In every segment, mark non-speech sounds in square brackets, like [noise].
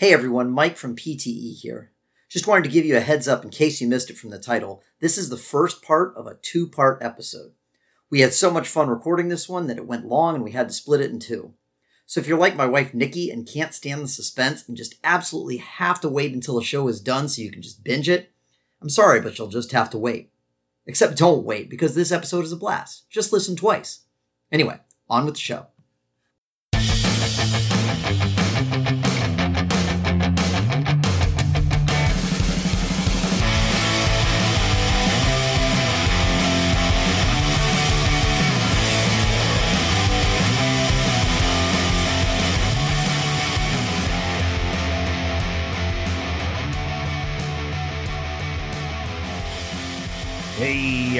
Hey everyone, Mike from PTE here. Just wanted to give you a heads up in case you missed it from the title. This is the first part of a two part episode. We had so much fun recording this one that it went long and we had to split it in two. So if you're like my wife Nikki and can't stand the suspense and just absolutely have to wait until the show is done so you can just binge it, I'm sorry, but you'll just have to wait. Except don't wait because this episode is a blast. Just listen twice. Anyway, on with the show.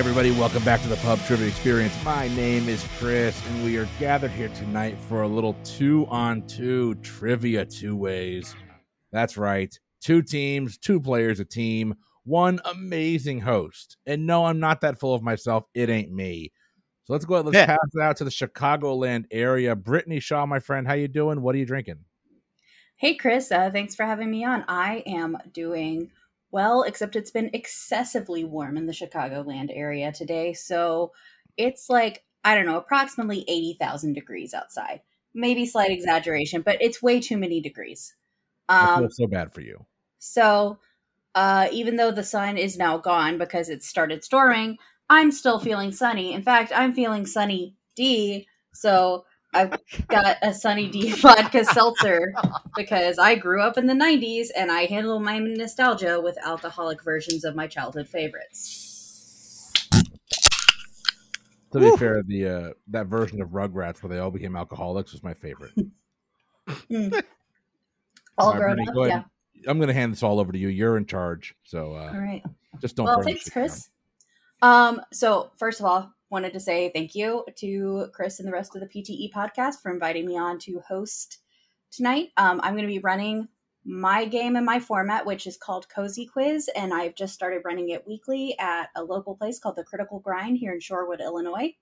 Everybody, welcome back to the Pub Trivia Experience. My name is Chris, and we are gathered here tonight for a little two on two trivia two ways. That's right, two teams, two players a team, one amazing host. And no, I'm not that full of myself. It ain't me. So let's go ahead, let's Yeah. pass it out to the Chicagoland area. Brittany Shaw, my friend, how you doing? What are you drinking? Hey, Chris. Uh, thanks for having me on. I am doing well, except it's been excessively warm in the Chicagoland area today. So it's like, I don't know, approximately 80,000 degrees outside. Maybe slight exaggeration, but it's way too many degrees. I Um, feel so bad for you. so uh, even though the sun is now gone because it started storming, I'm still feeling sunny. In fact, I'm feeling sunny D. So I've got a sunny D [laughs] vodka seltzer because I grew up in the 90s and I handle my nostalgia with alcoholic versions of my childhood favorites. To be fair, the uh, that version of Rugrats where they all became alcoholics was my favorite. [laughs] Mm. All All right, grown Brittany, up, go yeah. I'm going to hand this all over to you. You're in charge, so uh, All right. just don't. well, thanks, shit down. Chris. Um, so first of all, wanted to say thank you to Chris and the rest of the PTE podcast for inviting me on to host tonight. Um, I'm going to be running my game and my format, which is called Cozy Quiz, and I've just started running it weekly at a local place called the Critical Grind here in Shorewood, Illinois.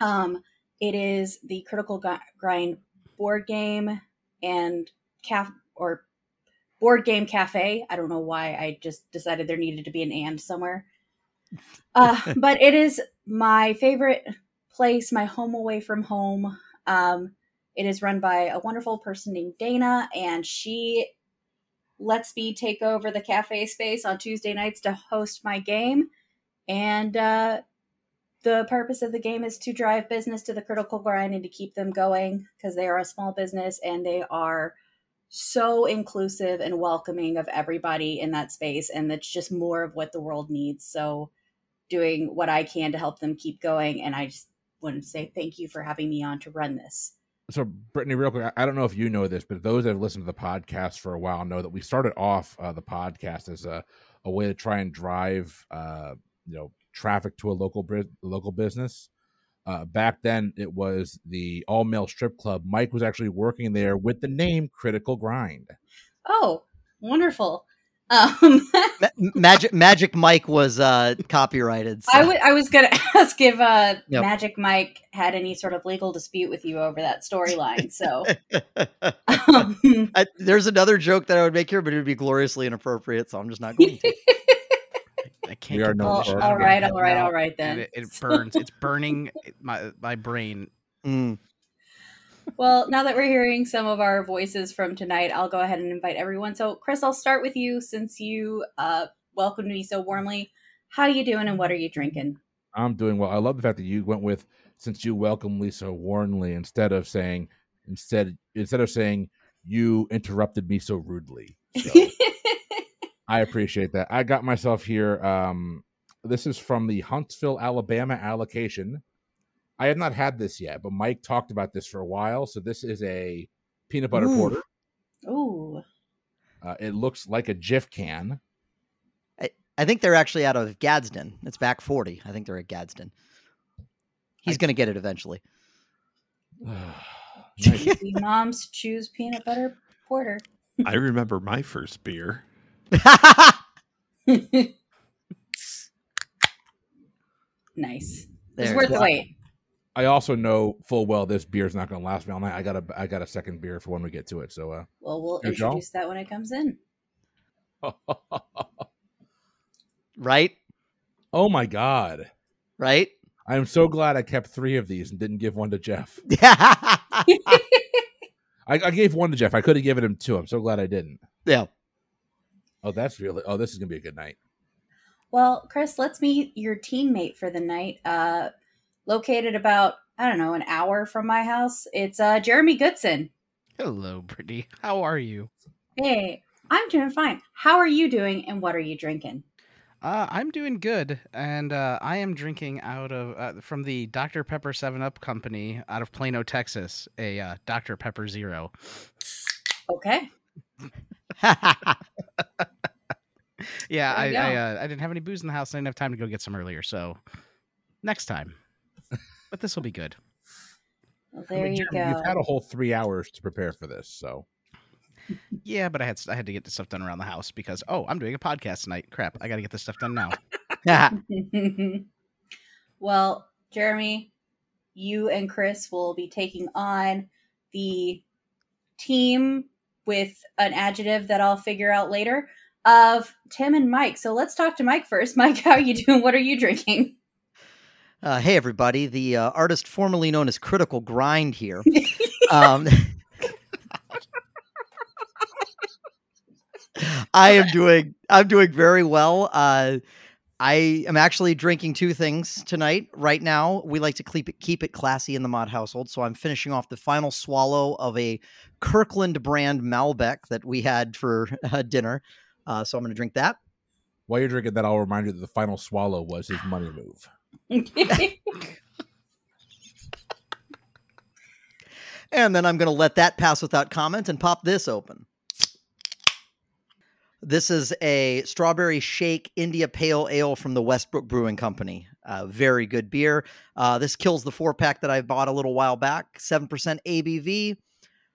Um, it is the Critical Grind board game and caf or board game cafe. I don't know why I just decided there needed to be an and somewhere. Uh, [laughs] but it is my favorite place, my home away from home. Um, it is run by a wonderful person named Dana, and she lets me take over the cafe space on Tuesday nights to host my game. And uh, the purpose of the game is to drive business to the critical grind and to keep them going because they are a small business and they are so inclusive and welcoming of everybody in that space. And that's just more of what the world needs. So, doing what I can to help them keep going. And I just want to say thank you for having me on to run this. So, Brittany, real quick, I don't know if you know this, but those that have listened to the podcast for a while know that we started off uh, the podcast as a, a way to try and drive, uh, you know, traffic to a local local business. Uh, back then, it was the all male strip club. Mike was actually working there with the name Critical Grind. Oh, wonderful. Um, Ma- Magic Magic Mike was uh copyrighted. so- I was gonna [laughs] ask if uh, Yep. Magic Mike had any sort of legal dispute with you over that storyline. So, [laughs] um, I- there's another joke that I would make here, but it would be gloriously inappropriate, so I'm just not going to. [laughs] I can't. We are get no the all, further. shit all out of right, my all head right, now, all right then. It, it burns. It's burning my my brain. Mm. Well, now that we're hearing some of our voices from tonight, I'll go ahead and invite everyone. So, Chris, I'll start with you since you uh, welcomed me so warmly. How are you doing, and what are you drinking? I'm doing well. I love the fact that you went with since you welcomed me so warmly instead of saying instead instead of saying you interrupted me so rudely. So [laughs] I appreciate that. I got myself here. Um, this is from the Huntsville, Alabama allocation. I have not had this yet, but Mike talked about this for a while. So this is a peanut butter Ooh. porter. Ooh, Uh, it looks like a Jif can. I think they're actually out of Gadsden. It's back 40. I think they're at Gadsden. He's going to get it eventually. [sighs] Moms choose peanut butter porter. I remember my first beer. [laughs] nice. It's worth the wait. I also know full well this beer's not going to last me all night. I got a I got a second beer for when we get to it. So, uh, Well, we'll Good job. introduce that when it comes in. [laughs] Right? oh my god, Right? I am so glad I kept three of these and didn't give one to Jeff. [laughs] yeah. [laughs] I, I gave one to Jeff. I could have given him two. I'm so glad I didn't. Yeah. Oh, that's really. Oh, this is gonna be a good night. Well, Chris, let's meet your teammate for the night. Uh, located about I don't know an hour from my house. It's uh, Jeremy Goodson. Hello, Brittany. How are you? Hey, I'm doing fine. How are you doing? And what are you drinking? Uh, I'm doing good, and uh, I am drinking out of uh, from the Dr Pepper Seven Up company out of Plano, Texas, a uh, Dr Pepper Zero. Okay. [laughs] Yeah, I I, uh, I didn't have any booze in the house. I didn't have time to go get some earlier, so next time. But this will be good. Well, I there mean, you Jeremy, go. You've had a whole three hours to prepare for this, so Yeah, but I had I had to get the stuff done around the house because oh, I'm doing a podcast tonight. Crap, I got to get this stuff done now. [laughs] well, Jeremy, you and Chris will be taking on the team with an adjective that I'll figure out later of Tim and Mike. So let's talk to Mike first. [laughs] Mike, how are you doing? What are you drinking? Uh, hey, everybody. The uh, artist formerly known as Critical Grind here. [laughs] um, I am doing. I'm doing very well. Uh, I am actually drinking two things tonight. Right now, we like to keep it keep it classy in the Mod household. So I'm finishing off the final swallow of a Kirkland brand Malbec that we had for uh, dinner. Uh, so I'm going to drink that. while you're drinking that, I'll remind you that the final swallow was his money move. And then I'm going to let that pass without comment and pop this open. This is a strawberry shake India Pale Ale from the Westbrook Brewing Company. Uh, very good beer. Uh, this kills the four pack that I bought a little while back. 7% ABV.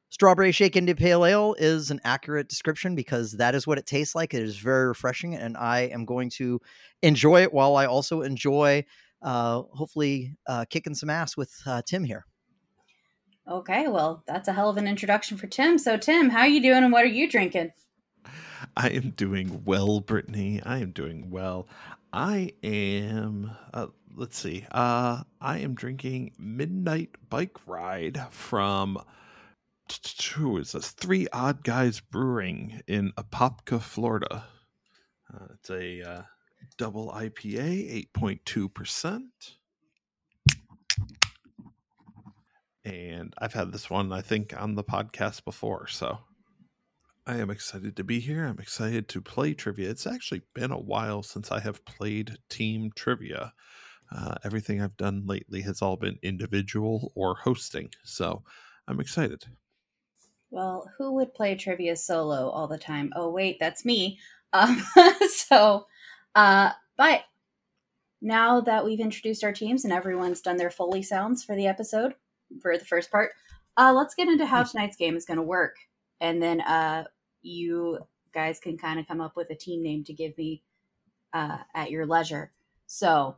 Strawberry Shake India Pale Ale is an accurate description because that is what it tastes like. It is very refreshing, and I am going to enjoy it while I also enjoy, uh, hopefully, uh, kicking some ass with uh, Tim here. okay, well, that's a hell of an introduction for Tim. So, Tim, how are you doing and what are you drinking? I am doing well, Brittany. I am doing well. I am. Uh, let's see. Uh, I am drinking Midnight Bike Ride from. Who is this? Three Odd Guys Brewing in Apopka, Florida. Uh, it's a uh, double IPA, eight point two percent. And I've had this one, I think, on the podcast before. So I am excited to be here. I'm excited to play trivia. It's actually been a while since I have played team trivia. Uh, everything I've done lately has all been individual or hosting. So I'm excited. Well, who would play trivia solo all the time? Oh, wait, that's me. Um, [laughs] so, uh, but now that we've introduced our teams and everyone's done their Foley sounds for the episode, for the first part, uh, let's get into how tonight's game is going to work. And then uh, you guys can kind of come up with a team name to give me uh, at your leisure. So,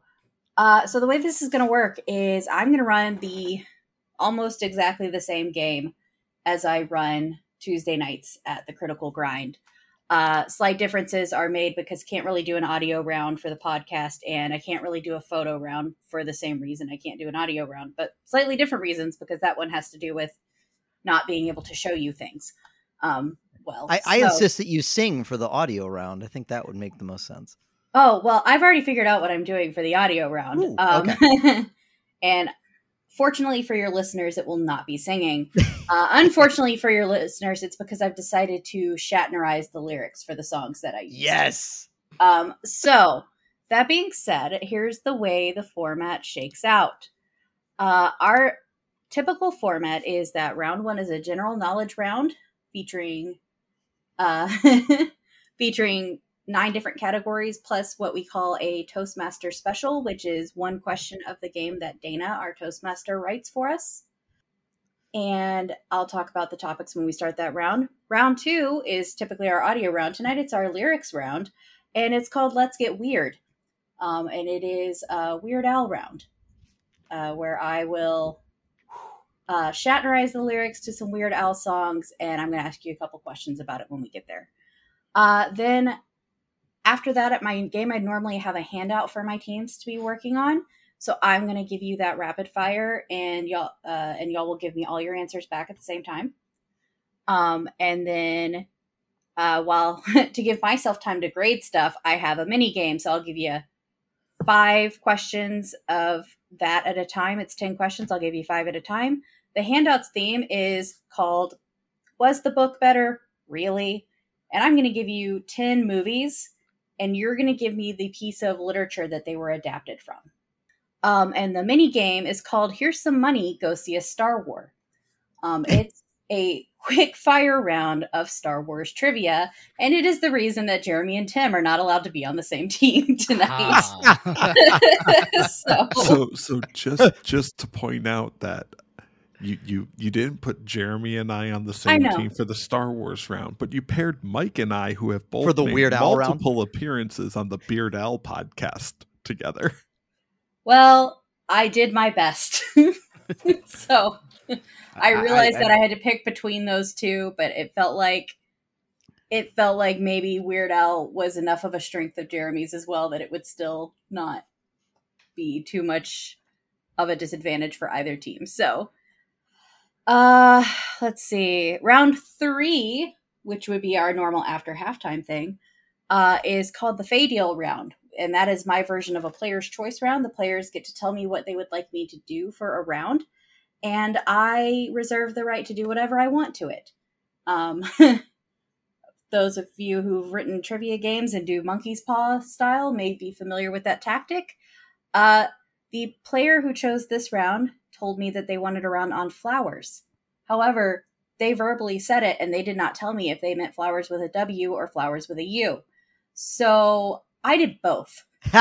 uh, so the way this is going to work is I'm going to run the almost exactly the same game as I run Tuesday nights at the Critical Grind. Uh, slight differences are made because can't really do an audio round for the podcast, and I can't really do a photo round for the same reason I can't do an audio round, but slightly different reasons because that one has to do with not being able to show you things. Um, well, I, I so- insist that you sing for the audio round. I think that would make the most sense. Oh, well, I've already figured out what I'm doing for the audio round. Ooh, um, [laughs] and fortunately for your listeners, it will not be singing. Uh, unfortunately for your listeners, it's because I've decided to Shatnerize the lyrics for the songs that I use. Yes. Um, so, that being said, here's the way the format shakes out. Uh, our typical format is that round one is a general knowledge round featuring uh, [laughs] featuring nine different categories plus what we call a Toastmaster special, which is one question of the game that Dana, our Toastmaster, writes for us. And I'll talk about the topics when we start that round. Round two is typically our audio round. Tonight it's our lyrics round, and it's called Let's Get Weird. Um, and it is a Weird Al round. uh, where I will uh, the lyrics to some Weird Al songs, and I'm going to ask you a couple questions about it when we get there. Uh, then after that, at my game, I'd normally have a handout for my teams to be working on. So I'm going to give you that rapid fire, and y'all uh, and y'all will give me all your answers back at the same time. Um, and then, uh, while [laughs] to give myself time to grade stuff, I have a mini game. So I'll give you five questions of that at a time. It's ten questions. I'll give you five at a time. The handouts theme is called "Was the book better? Really?" And I'm going to give you ten movies, and you're going to give me the piece of literature that they were adapted from. Um, and the mini game is called "Here's Some Money, Go See a Star War." Um, [laughs] it's a quick fire round of Star Wars trivia, and it is the reason that Jeremy and Tim are not allowed to be on the same [laughs] team tonight. Ah. [laughs] so, So so just just to point out that you you you didn't put Jeremy and I on the same team for the Star Wars round, but you paired Mike and I, who have both For the made Weird Al round? multiple appearances on the Beard Al podcast together. [laughs] well, I did my best. [laughs] so [laughs] I realized that I had to pick between those two, but it felt like it felt like maybe Weird Al was enough of a strength of Jeremy's as well that it would still not be too much of a disadvantage for either team. So, uh, let's see. Round three, which would be our normal after halftime thing, uh, is called the Fadial round. And that is my version of a player's choice round. The players get to tell me what they would like me to do for a round and I reserve the right to do whatever I want to it. Um, [laughs] those of you who've written trivia games and do monkey's paw style may be familiar with that tactic. Uh, the player who chose this round told me that they wanted a round on flowers. However, they verbally said it and they did not tell me if they meant flowers with a W or flowers with a U. So I did both. [laughs]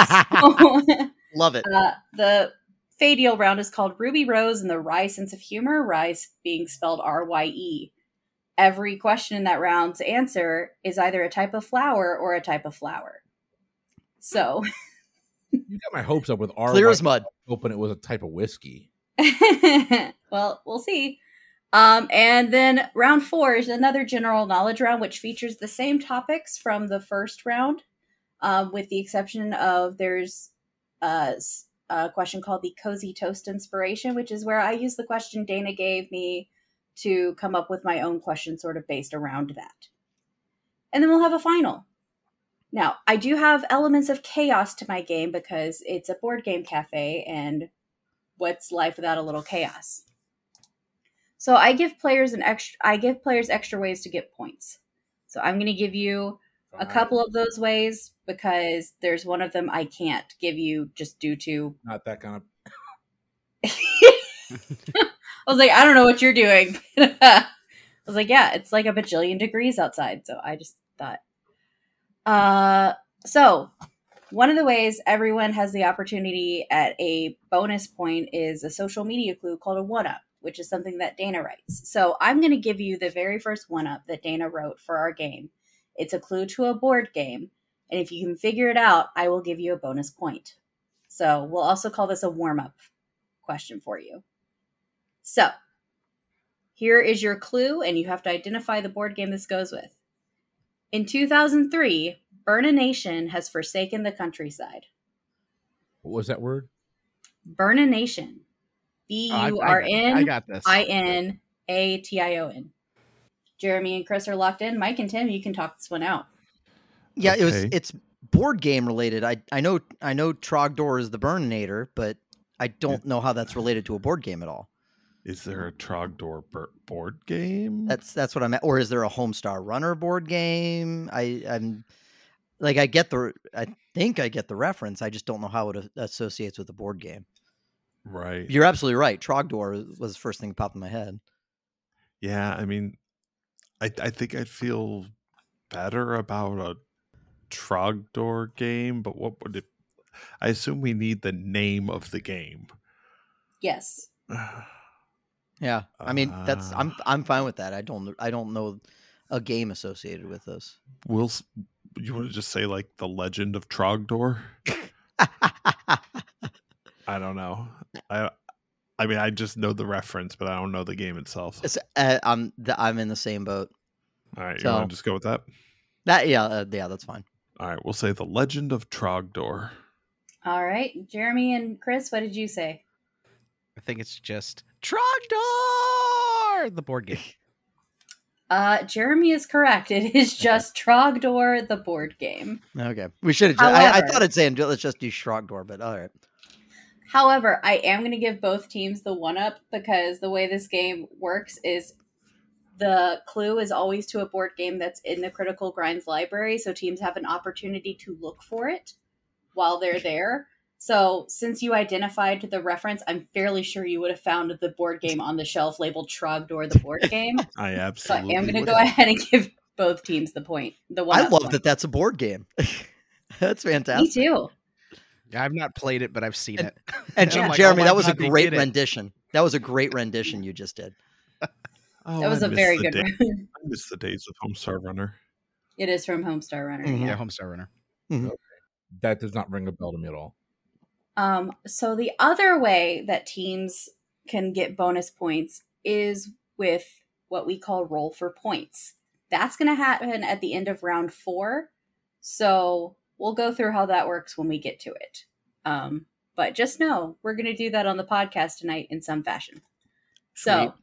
Love it. Uh, the Fadial round is called Ruby Rose and the Rye Sense of Humor, Rye being spelled R Y E. Every question in that round's answer is either a type of flower or a type of flower. So, [laughs] You got my hopes up with R. Clear as mud. Hoping it was a type of whiskey. [laughs] well, we'll see. Um, and then round four is another general knowledge round, which features the same topics from the first round, um, with the exception of there's a, s- a question called the Cozy Toast Inspiration, which is where I use the question Dana gave me to come up with my own question, sort of based around that. And then we'll have a final. Now, I do have elements of chaos to my game because it's a board game cafe, and what's life without a little chaos? So I give players an extra. I give players extra ways to get points. So I'm going to give you a couple of those ways because there's one of them I can't give you just due to. Not that kind of. [laughs] I was like, I don't know what you're doing. [laughs] I was like, yeah, it's like a bajillion degrees outside. So I just thought. Uh, so one of the ways everyone has the opportunity at a bonus point is a social media clue called a one up, which is something that Dana writes. So I'm going to give you the very first one up that Dana wrote for our game. It's a clue to a board game. And if you can figure it out, I will give you a bonus point. So we'll also call this a warm up question for you. So here is your clue, and you have to identify the board game this goes with. In 2003, Burn a Nation has forsaken the countryside. What was that word? Burn a Nation. B Oh, I- U I- R I N got this. I N A T I O N. Jeremy and Chris are locked in. Mike and Tim, you can talk this one out. Yeah, it was. It's board game related. I I know I know Trogdor is the Burninator, but I don't know how that's related to a board game at all. Is there a Trogdor bir- board game? That's that's what I'm at. Or is there a Homestar Runner board game? I I'm like I get the I think I get the reference. I just don't know how it associates with a board game. right. You're absolutely right. Trogdor was the first thing that popped in my head. Yeah, I mean, I I think I'd feel better about a Trogdor game, but what would it? I assume we need the name of the game. Yes. Yeah, I mean that's I'm Uh. I'm fine with that. I don't I don't know a game associated with this. Will s- you want to just say like the Legend of Trogdor? [laughs] I don't know. I I mean, I just know the reference, but I don't know the game itself. It's, uh, I'm the, I'm in the same boat. All right, you So- want to just go with that? That yeah uh, yeah that's fine. All right, we'll say the Legend of Trogdor. All right, Jeremy and Chris, what did you say? I think it's just Trogdor, the board game. [laughs] Uh, Jeremy is correct. It is just Trogdor, the board game. Okay, we should have. I, I thought I'd say let's just do Shrogdor, but all right. However, I am going to give both teams the one up because the way this game works is the clue is always to a board game that's in the Critical Grinds library, so teams have an opportunity to look for it while they're there. So, since you identified the reference, I'm fairly sure you would have found the board game on the shelf labeled Trogdor, the board game. [laughs] I so, I absolutely. am going to go ahead and give both teams the point. The one. I love point. that that's a board game. [laughs] that's fantastic. Me too. Yeah, I've not played it, but I've seen And- it. [laughs] And I'm like, Jeremy, oh that was a God, they great did it. rendition. That was a great rendition you just did. Oh, That was I a very good day- one. I miss the days of Homestar Runner. it is from Homestar Runner. Mhm. yeah. Yeah, Homestar Runner. That does not ring a bell to me at all. Um, so the other way that teams can get bonus points is with what we call roll for points. That's going to happen at the end of round four. So we'll go through how that works when we get to it. Um, but just know we're going to do that on the podcast tonight in some fashion. So,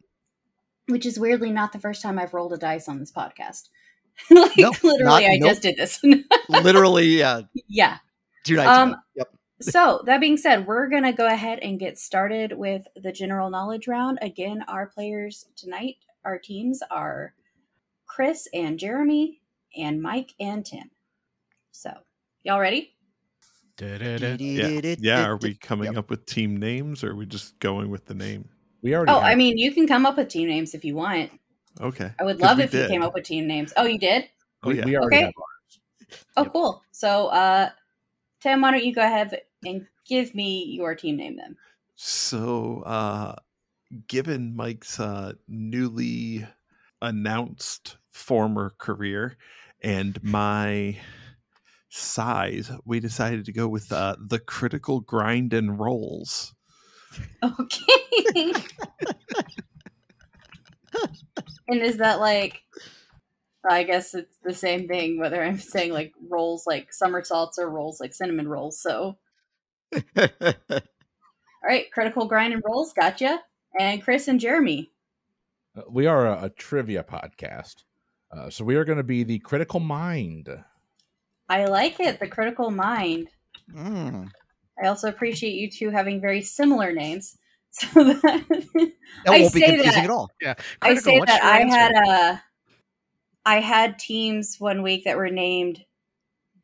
which is weirdly not the first time I've rolled a dice on this podcast. [laughs] like Nope, literally, not- I nope. just did this. [laughs] Literally, uh, yeah. two nights Um. Yep. So that being said, we're gonna go ahead and get started with the general knowledge round. Again, our players tonight, our teams are Chris and Jeremy, and Mike and Tim. So, y'all ready? Yeah, yeah. Are we coming up with team names, or are we just going with the name? We already. Oh, have- I mean, you can come up with team names if you want. Okay. I would love we if you came up with team names. Oh, you did? Oh we, yeah. we already Okay. have ours. Oh, Yep. cool. So, uh, Tim, why don't you go ahead and give me your team name then? So, uh, given Mike's uh, newly announced former career and my size, we decided to go with uh, the critical grind and rolls. Okay. [laughs] and is that like I guess it's the same thing whether I'm saying like rolls like somersaults or rolls like cinnamon rolls. So [laughs] all right, critical grind and rolls, gotcha. And Chris and Jeremy. Uh, we are a, a trivia podcast, uh, so we are going to be the critical mind. I like it, the critical mind. Mm. I also appreciate you two having very similar names. [laughs] So that That I won't be say confusing that. at all. Yeah, I say that I answer? had uh I had teams one week that were named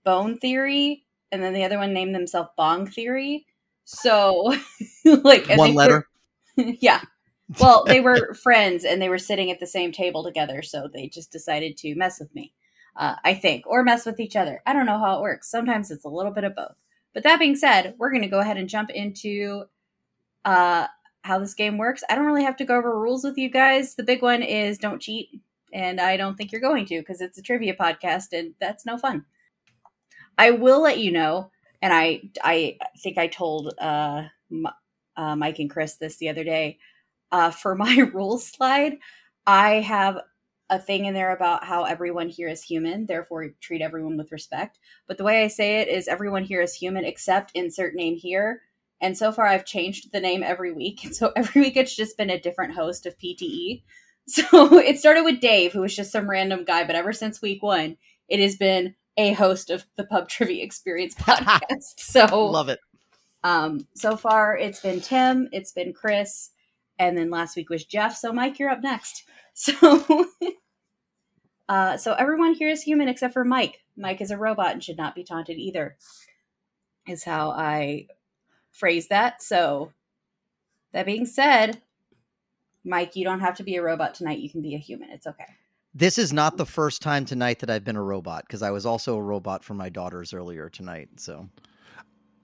Bone Theory, and then the other one named themselves Bong Theory. So, [laughs] like One letter. were- [laughs] yeah. Well, they were [laughs] friends and they were sitting at the same table together, so they just decided to mess with me. Uh, I think, or mess with each other. I don't know how it works. Sometimes it's a little bit of both. But that being said, we're going to go ahead and jump into uh, how this game works. I don't really have to go over rules with you guys. The big one is don't cheat, and I don't think you're going to because it's a trivia podcast, and that's no fun. I will let you know, and I I think I told uh, uh, Mike and Chris this the other day. Uh, for [laughs] my rules slide, I have a thing in there about how everyone here is human, therefore treat everyone with respect. But the way I say it is everyone here is human except insert name here. And so far, I've changed the name every week. [laughs] So every week, it's just been a different host of PTE. [laughs] So it started with Dave, who was just some random guy. But ever since week one, it has been a host of the Pub Trivia Experience [laughs] podcast. So Love it. um, so far, it's been Tim, it's been Chris, and then last week was Jeff. So Mike, you're up next. [laughs] So, [laughs] uh, so everyone here is human except for Mike. Mike is a robot and should not be taunted either. Is how I phrase that. So, that being said, Mike, you don't have to be a robot tonight. You can be a human. It's okay. This is not the first time tonight that I've been a robot because I was also a robot for my daughters earlier tonight. So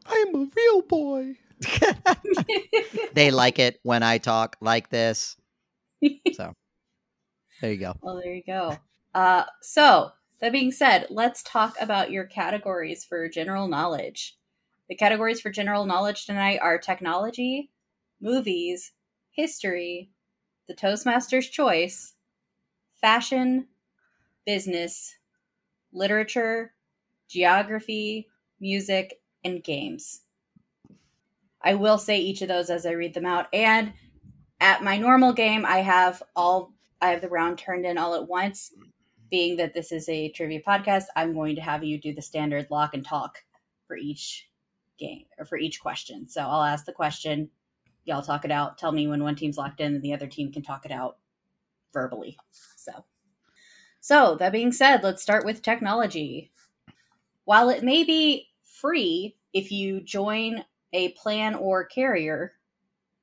I am a real boy. [laughs] they like it when I talk like this. So there you go. [laughs] Well, there you go. Uh, so that being said, let's talk about your categories for general knowledge. The categories for general knowledge tonight are technology, movies, history, the Toastmaster's choice, fashion, business, literature, geography, music, and games. I will say each of those as I read them out. And at my normal game, I have all I have the round turned in all at once. Being that this is a trivia podcast, I'm going to have you do the standard lock and talk for each game or for each question. So I'll ask the question, y'all talk it out. Tell me when one team's locked in, and the other team can talk it out verbally. So, so that being said, let's start with technology. While it may be free if you join a plan or carrier,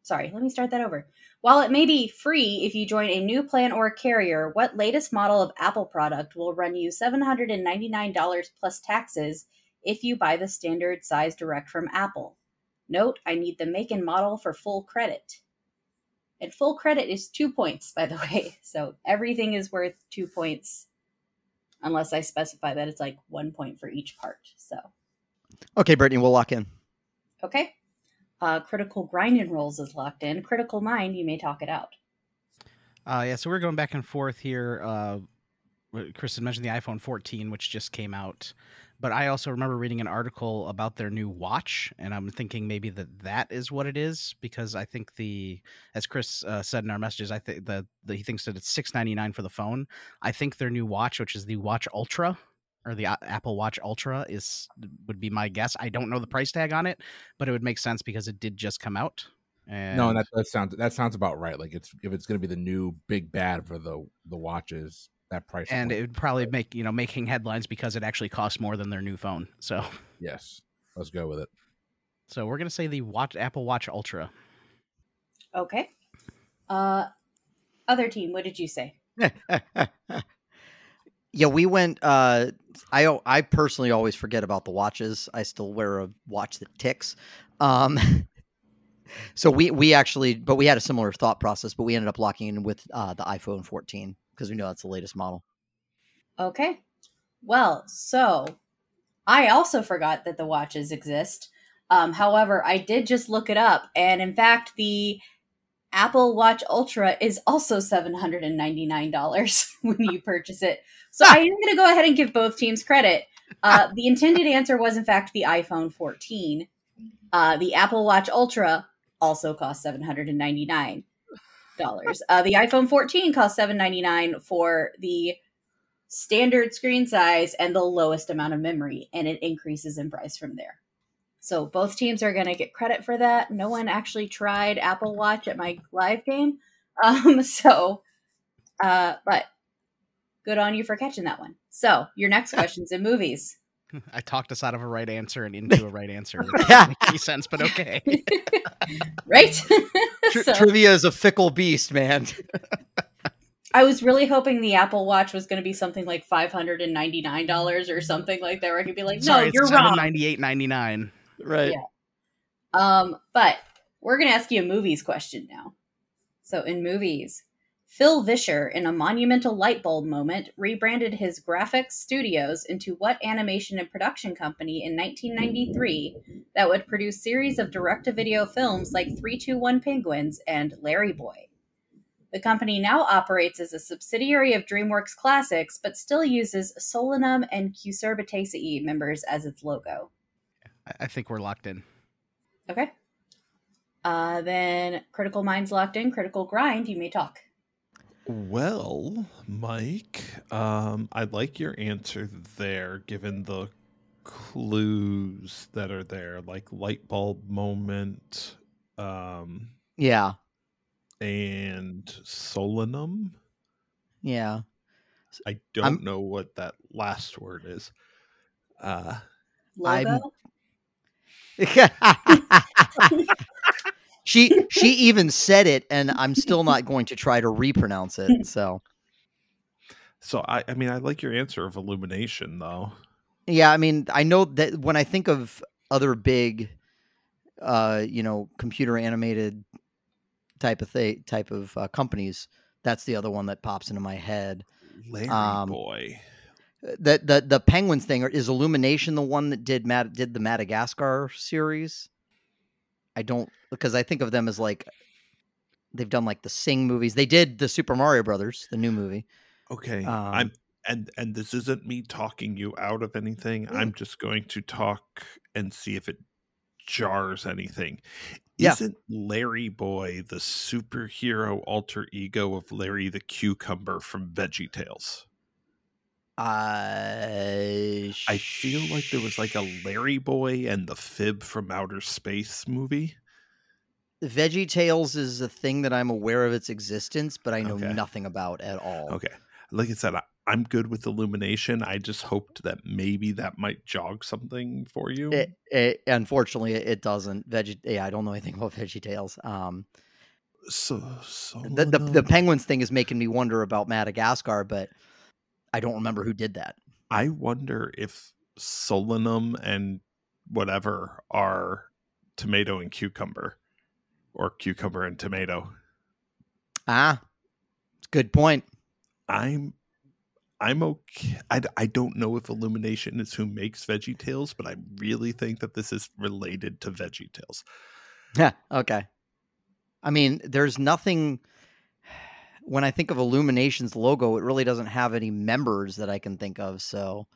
sorry, let me start that over. While it may be free if you join a new plan or carrier, what latest model of Apple product will run you $799 plus taxes if you buy the standard size direct from Apple? Note, I need the make and model for full credit. And full credit is two points, by the [laughs] way. So everything is worth two points unless I specify that it's like one point for each part. So, Okay, Brittany, we'll lock in. okay. Uh, critical grind and rolls is locked in. Critical mind, you may talk it out. Uh, yeah, so we're going back and forth here. Uh, Kristen mentioned the iPhone 14, which just came out, but I also remember reading an article about their new watch, and I'm thinking maybe that that is what it is because I think the, as Chris uh, said in our messages, I think the, the he thinks that it's 6.99 for the phone. I think their new watch, which is the Watch Ultra, or the A- Apple Watch Ultra, is would be my guess. I don't know the price tag on it, but it would make sense because it did just come out. And No, and that, that sounds that sounds about right. Like it's if it's going to be the new big bad for the the watches, that price. and point. it would probably make you know making headlines because it actually costs more than their new phone. So [laughs] yes, let's go with it. so we're gonna say the watch Apple Watch Ultra. Okay. Uh, other team, what did you say? [laughs] yeah, we went. Uh, I I personally always forget about the watches. I still wear a watch that ticks. Um, [laughs] so we we actually, but we had a similar thought process, but we ended up locking in with uh, the iPhone 14 because we know that's the latest model. Okay. Well, so I also forgot that the watches exist. Um, however, I did just look it up, and in fact, the Apple Watch Ultra is also $799 [laughs] when you purchase it. So I am going to go ahead and give both teams credit. Uh, the intended answer was, in fact, the iPhone 14. Uh, the Apple Watch Ultra also costs $799 dollars. Uh, the iPhone 14 costs seven ninety nine for the standard screen size and the lowest amount of memory, and it increases in price from there. So both teams are going to get credit for that. No one actually tried Apple Watch at my live game, [laughs] um, so uh, but good on you for catching that one. So your next question's in movies. I talked us out of a right answer and into a right answer. That doesn't Yeah. make any sense, but okay. [laughs] right? [laughs] Tri- So- trivia is a fickle beast, man. [laughs] I was really hoping the Apple Watch was going to be something like five hundred and ninety nine dollars or something like that. Where I could be like, no, Sorry, you're it's wrong. Ninety eight ninety nine. right. Yeah. Um, but we're going to ask you a movies question now. So, in movies, Phil Vischer, in a monumental light bulb moment, rebranded his graphics studios into what animation and production company in 1993 that would produce series of direct to video films like 321 Penguins and Larry Boy? The company now operates as a subsidiary of DreamWorks Classics, but still uses Solanum and Cucurbitaceae members as its logo. I, I think we're locked in. Okay. Uh, then Critical Minds locked in. Critical Grind, you may talk. Well, Mike, um, I like your answer there, given the clues that are there, like light bulb moment, um, Yeah. and solanum. Yeah. I don't I'm- know what that last word is. Uh, I'm- Logo. [laughs] [laughs] [laughs] she she even said it, and I'm still not going to try to repronounce it. [laughs] So so I, I mean, I like your answer of illumination, though. yeah, I mean, I know that when I think of other big, uh, you know, computer animated type of thing, type of uh, companies, that's the other one that pops into my head. Larry Um, boy. the the the penguins thing is Illumination the one that did Mad did the Madagascar series. I don't because I think of them as like they've done like the Sing movies. They did the Super Mario Brothers, the new movie. Okay. Um, I'm and and this isn't me talking you out of anything. Mm. I'm just going to talk and see if it jars anything. Yeah. Isn't Larry Boy the superhero alter ego of Larry the Cucumber from Veggie Tales? I I feel like there was like a Larry Boy and the Fib from Outer Space movie. Veggie Tales is a thing that I'm aware of its existence, but I know Okay. nothing about at all. Okay. Like I said, I, I'm good with Illumination. I just hoped that maybe that might jog something for you. It, it, unfortunately, it doesn't. Veggie, yeah, I don't know anything [laughs] about Veggie Tales. Um, so, so the, the the penguins thing is making me wonder about Madagascar, but I don't remember who did that. I wonder if solanum and whatever are tomato and cucumber, or cucumber and tomato. Ah, good point. I'm I'm okay. I, I don't know if Illumination is who makes Veggie Tales, but I really think that this is related to Veggie Tales. Yeah. [laughs] Okay. I mean, there's nothing. When I think of Illumination's logo, it really doesn't have any members that I can think of. So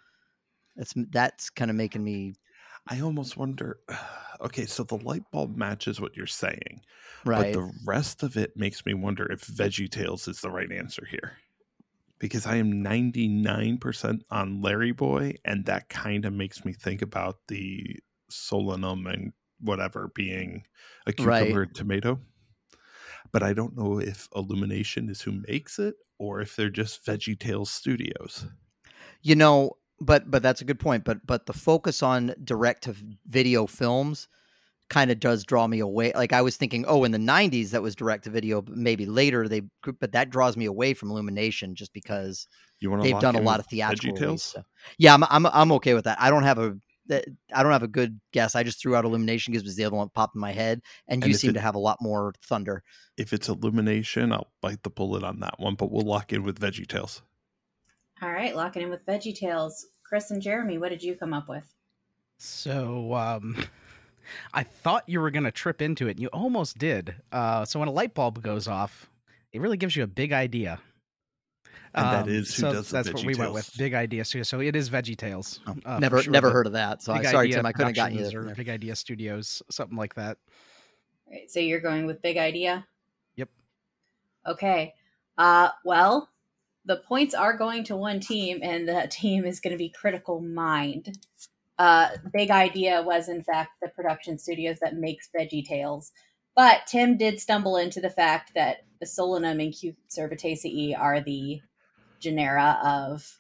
that's that's kind of making me I almost wonder. [sighs] Okay, so the light bulb matches what you're saying, right. but the rest of it makes me wonder if Veggie Tales is the right answer here. Because I am 99% on Larry Boy, and that kind of makes me think about the solanum and whatever being a cucumber and tomato. But I don't know if Illumination is who makes it or if they're just Veggie Tales Studios. you know but but that's a good point but but the focus on direct to video films kind of does draw me away like i was thinking oh in the 90s that was direct to video but maybe later they but that draws me away from illumination just because You they've done a lot of theatrical Tales? stuff. yeah I'm, I'm i'm okay with that i don't have a that- I don't have a good guess. I just threw out Illumination because it was the other one that popped in my head, and, And you if seem it- to have a lot more thunder. If it's Illumination, I'll bite the bullet on that one, but we'll lock in with Veggie Tales. All right, locking in with Veggie Tales. Chris and Jeremy, what did you come up with? So um [laughs] I thought you were gonna trip into it, and you almost did. Uh so when a light bulb goes off, it really gives you a big idea. And that is who so does the that's what we went with. Big idea. So, so it is Veggie Tales. Oh, uh, never sure, never heard of that. So I Big sorry, Tim. I couldn't have gotten you there. or. Big Idea Studios, something like that. All right, so you're going with Big Idea? Yep. Okay. Uh, well, the points are going to one team, and the [laughs] team is going to be Critical Mind. Uh, Big Idea was, in fact, the production studios that makes Veggie Tales. But Tim did stumble into the fact that the Solanum and Cucurbitaceae are the genera of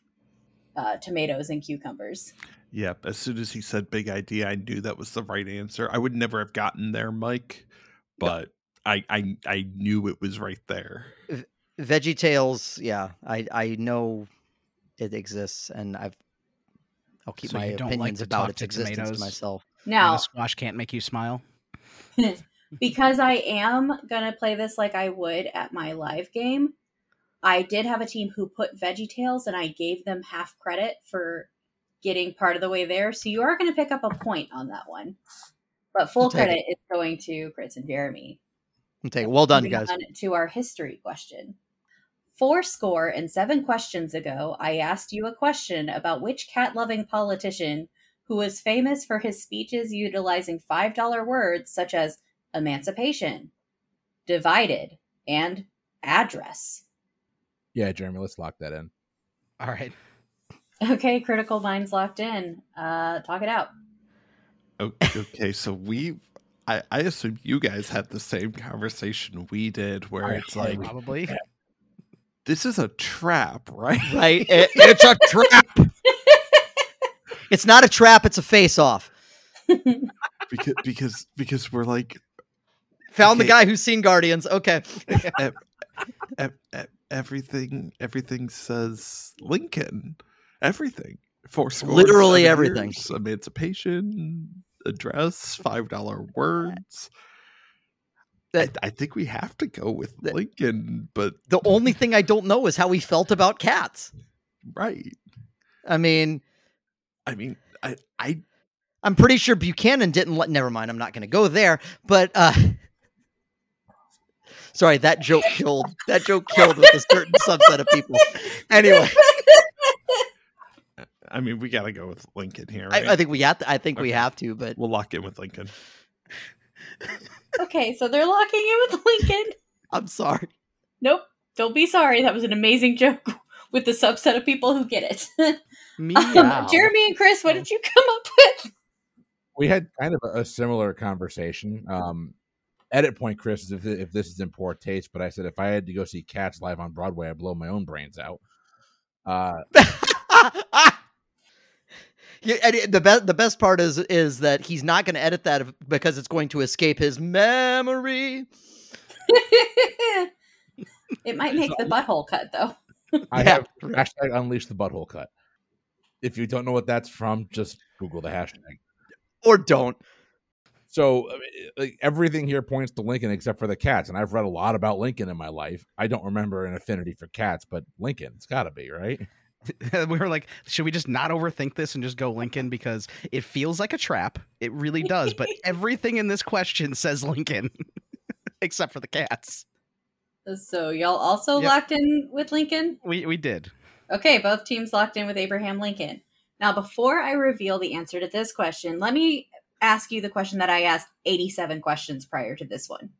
uh, tomatoes and cucumbers. Yep. As soon as he said big idea, I knew that was the right answer. I would never have gotten there, Mike, but I, I I knew it was right there. Veggie Tales, yeah, I I know it exists, and I've I'll keep So my you don't like opinions about talk its to existence tomatoes? to myself. And Now, the squash can't make you smile. [laughs] because I am gonna play this like I would at my live game, I did have a team who put Veggie Tales, and I gave them half credit for getting part of the way there. So you are gonna pick up a point on that one, but full credit is going to Chris and Jeremy. I'm taking well done, guys. on to our history question. Four score and seven questions ago, I asked you a question about which cat loving politician who was famous for his speeches utilizing $5 words such as emancipation, divided, and address. Yeah, Jeremy, let's lock that in. All right. Okay, critical minds locked in. Uh, talk it out. O- Okay, so we, I, I assume you guys had the same conversation we did, where I it's had like, Probably. this is a trap, right? Right? [laughs] It- it's a trap. it's not a trap. It's a face off. because because because we're like Found the guy who's seen Guardians. Okay. ev- ev- ev- everything everything says Lincoln. Everything. Four scores, Literally everything. years, emancipation, address, five dollar words. I, That- I think we have to go with that- Lincoln, but The only thing I don't know is how he felt about cats. right. I mean, I mean, I, I I'm pretty sure Buchanan didn't let. Never mind. I'm not going to go there. But uh, sorry, that joke killed. That joke killed with a certain subset of people. Anyway, [laughs] I mean, we got to go with Lincoln here. I, Right? I think we have to. I think we have to. But we'll lock in with Lincoln. [laughs] Okay, so they're locking in with Lincoln. I'm sorry. Nope. Don't be sorry. That was an amazing joke with the subset of people who get it. Meow. [laughs] um, Jeremy and Chris, what did you come up with? we had kind of a, a similar conversation. Um, edit point, Chris, is if if this is in poor taste, but I said if I had to go see Cats live on Broadway, I'd blow my own brains out. Uh, [laughs] Yeah, and the best the best part is is that he's not going to edit that because it's going to escape his memory. it might make the butthole cut though. I Yeah, have hashtag unleash the butthole cut. If you don't know what that's from, just Google the hashtag. Or don't. So like everything here points to Lincoln except for the cats, and I've read a lot about Lincoln in my life. I don't remember an affinity for cats, but Lincoln, it's got to be right. [laughs] we were like, should we just not overthink this and just go Lincoln because it feels like a trap. It really does. But [laughs] everything in this question says Lincoln, [laughs] except for the cats. So y'all also Yep. locked in with Lincoln? We we did. Okay, both teams locked in with Abraham Lincoln. Now, before I reveal the answer to this question, let me ask you the question that I asked 87 questions prior to this one.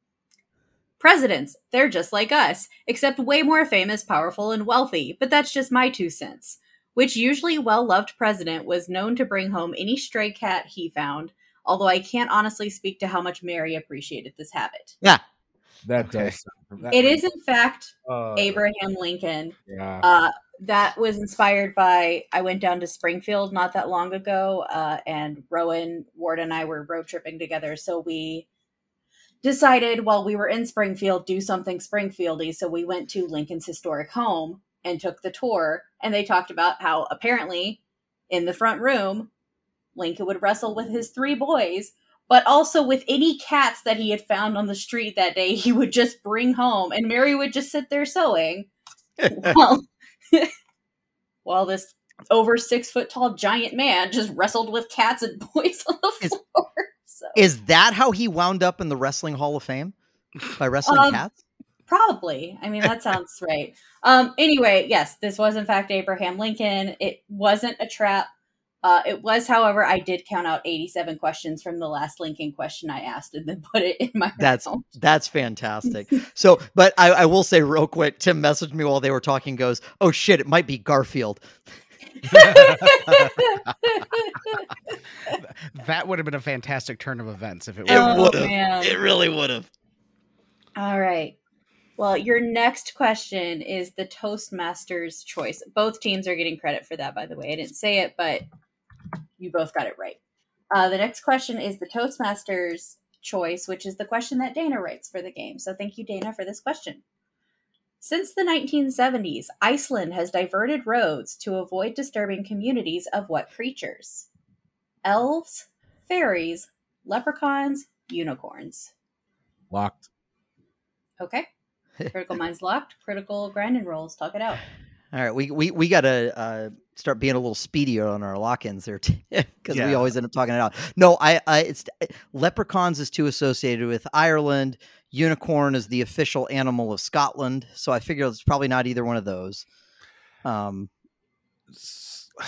Presidents, they're just like us, except way more famous, powerful, and wealthy, but that's just my two cents. Which usually well loved president was known to bring home any stray cat he found, although I can't honestly speak to how much Mary appreciated this habit. Yeah. That Okay. does. sound- That, It is, in fact, uh, Abraham Lincoln. Yeah. Uh, that was inspired by I went down to Springfield not that long ago, uh, and Rowan Ward and I were road tripping together. So we decided while we were in Springfield, do something Springfieldy. So we went to Lincoln's historic home and took the tour. And they talked about how apparently in the front room, Lincoln would wrestle with his three boys, but also with any cats that he had found on the street that day, he would just bring home, and Mary would just sit there sewing [laughs] while, [laughs] while this over six foot tall giant man just wrestled with cats and boys on the Is- floor. [laughs] So Is that how he wound up in the Wrestling Hall of Fame? By wrestling Um, cats? probably, I mean, that sounds right. Um, anyway, yes, this was in fact Abraham Lincoln. It wasn't a trap. Uh, it was, however, I did count out 87 questions from the last Lincoln question I asked and then [laughs] put it in my That's account. that's fantastic. [laughs] So, but I, I will say real quick, Tim messaged me while they were talking. Goes, oh shit, it might be Garfield. [laughs] That would have been a fantastic turn of events if it It were. Oh, would've. It really would have. All right. Well, your next question is the Toastmasters choice. Both teams are getting credit for that, by the way. I didn't say it, but you both got it right. Uh, the next question is the Toastmasters choice, which is the question that Dana writes for the game. So thank you, Dana, for this question. Since the 1970s, Iceland has diverted roads to avoid disturbing communities of what creatures? Elves, fairies, leprechauns, unicorns. Locked. Okay. [laughs] Critical minds locked. Critical grinding rolls. Talk it out. All right, we we we got a, uh, start being a little speedier on our lock-ins there because [laughs] we always end up talking it out. No, I, I it's leprechauns is too associated with Ireland. Unicorn is the official animal of Scotland, so I figure it's probably not either one of those. Um, [sighs]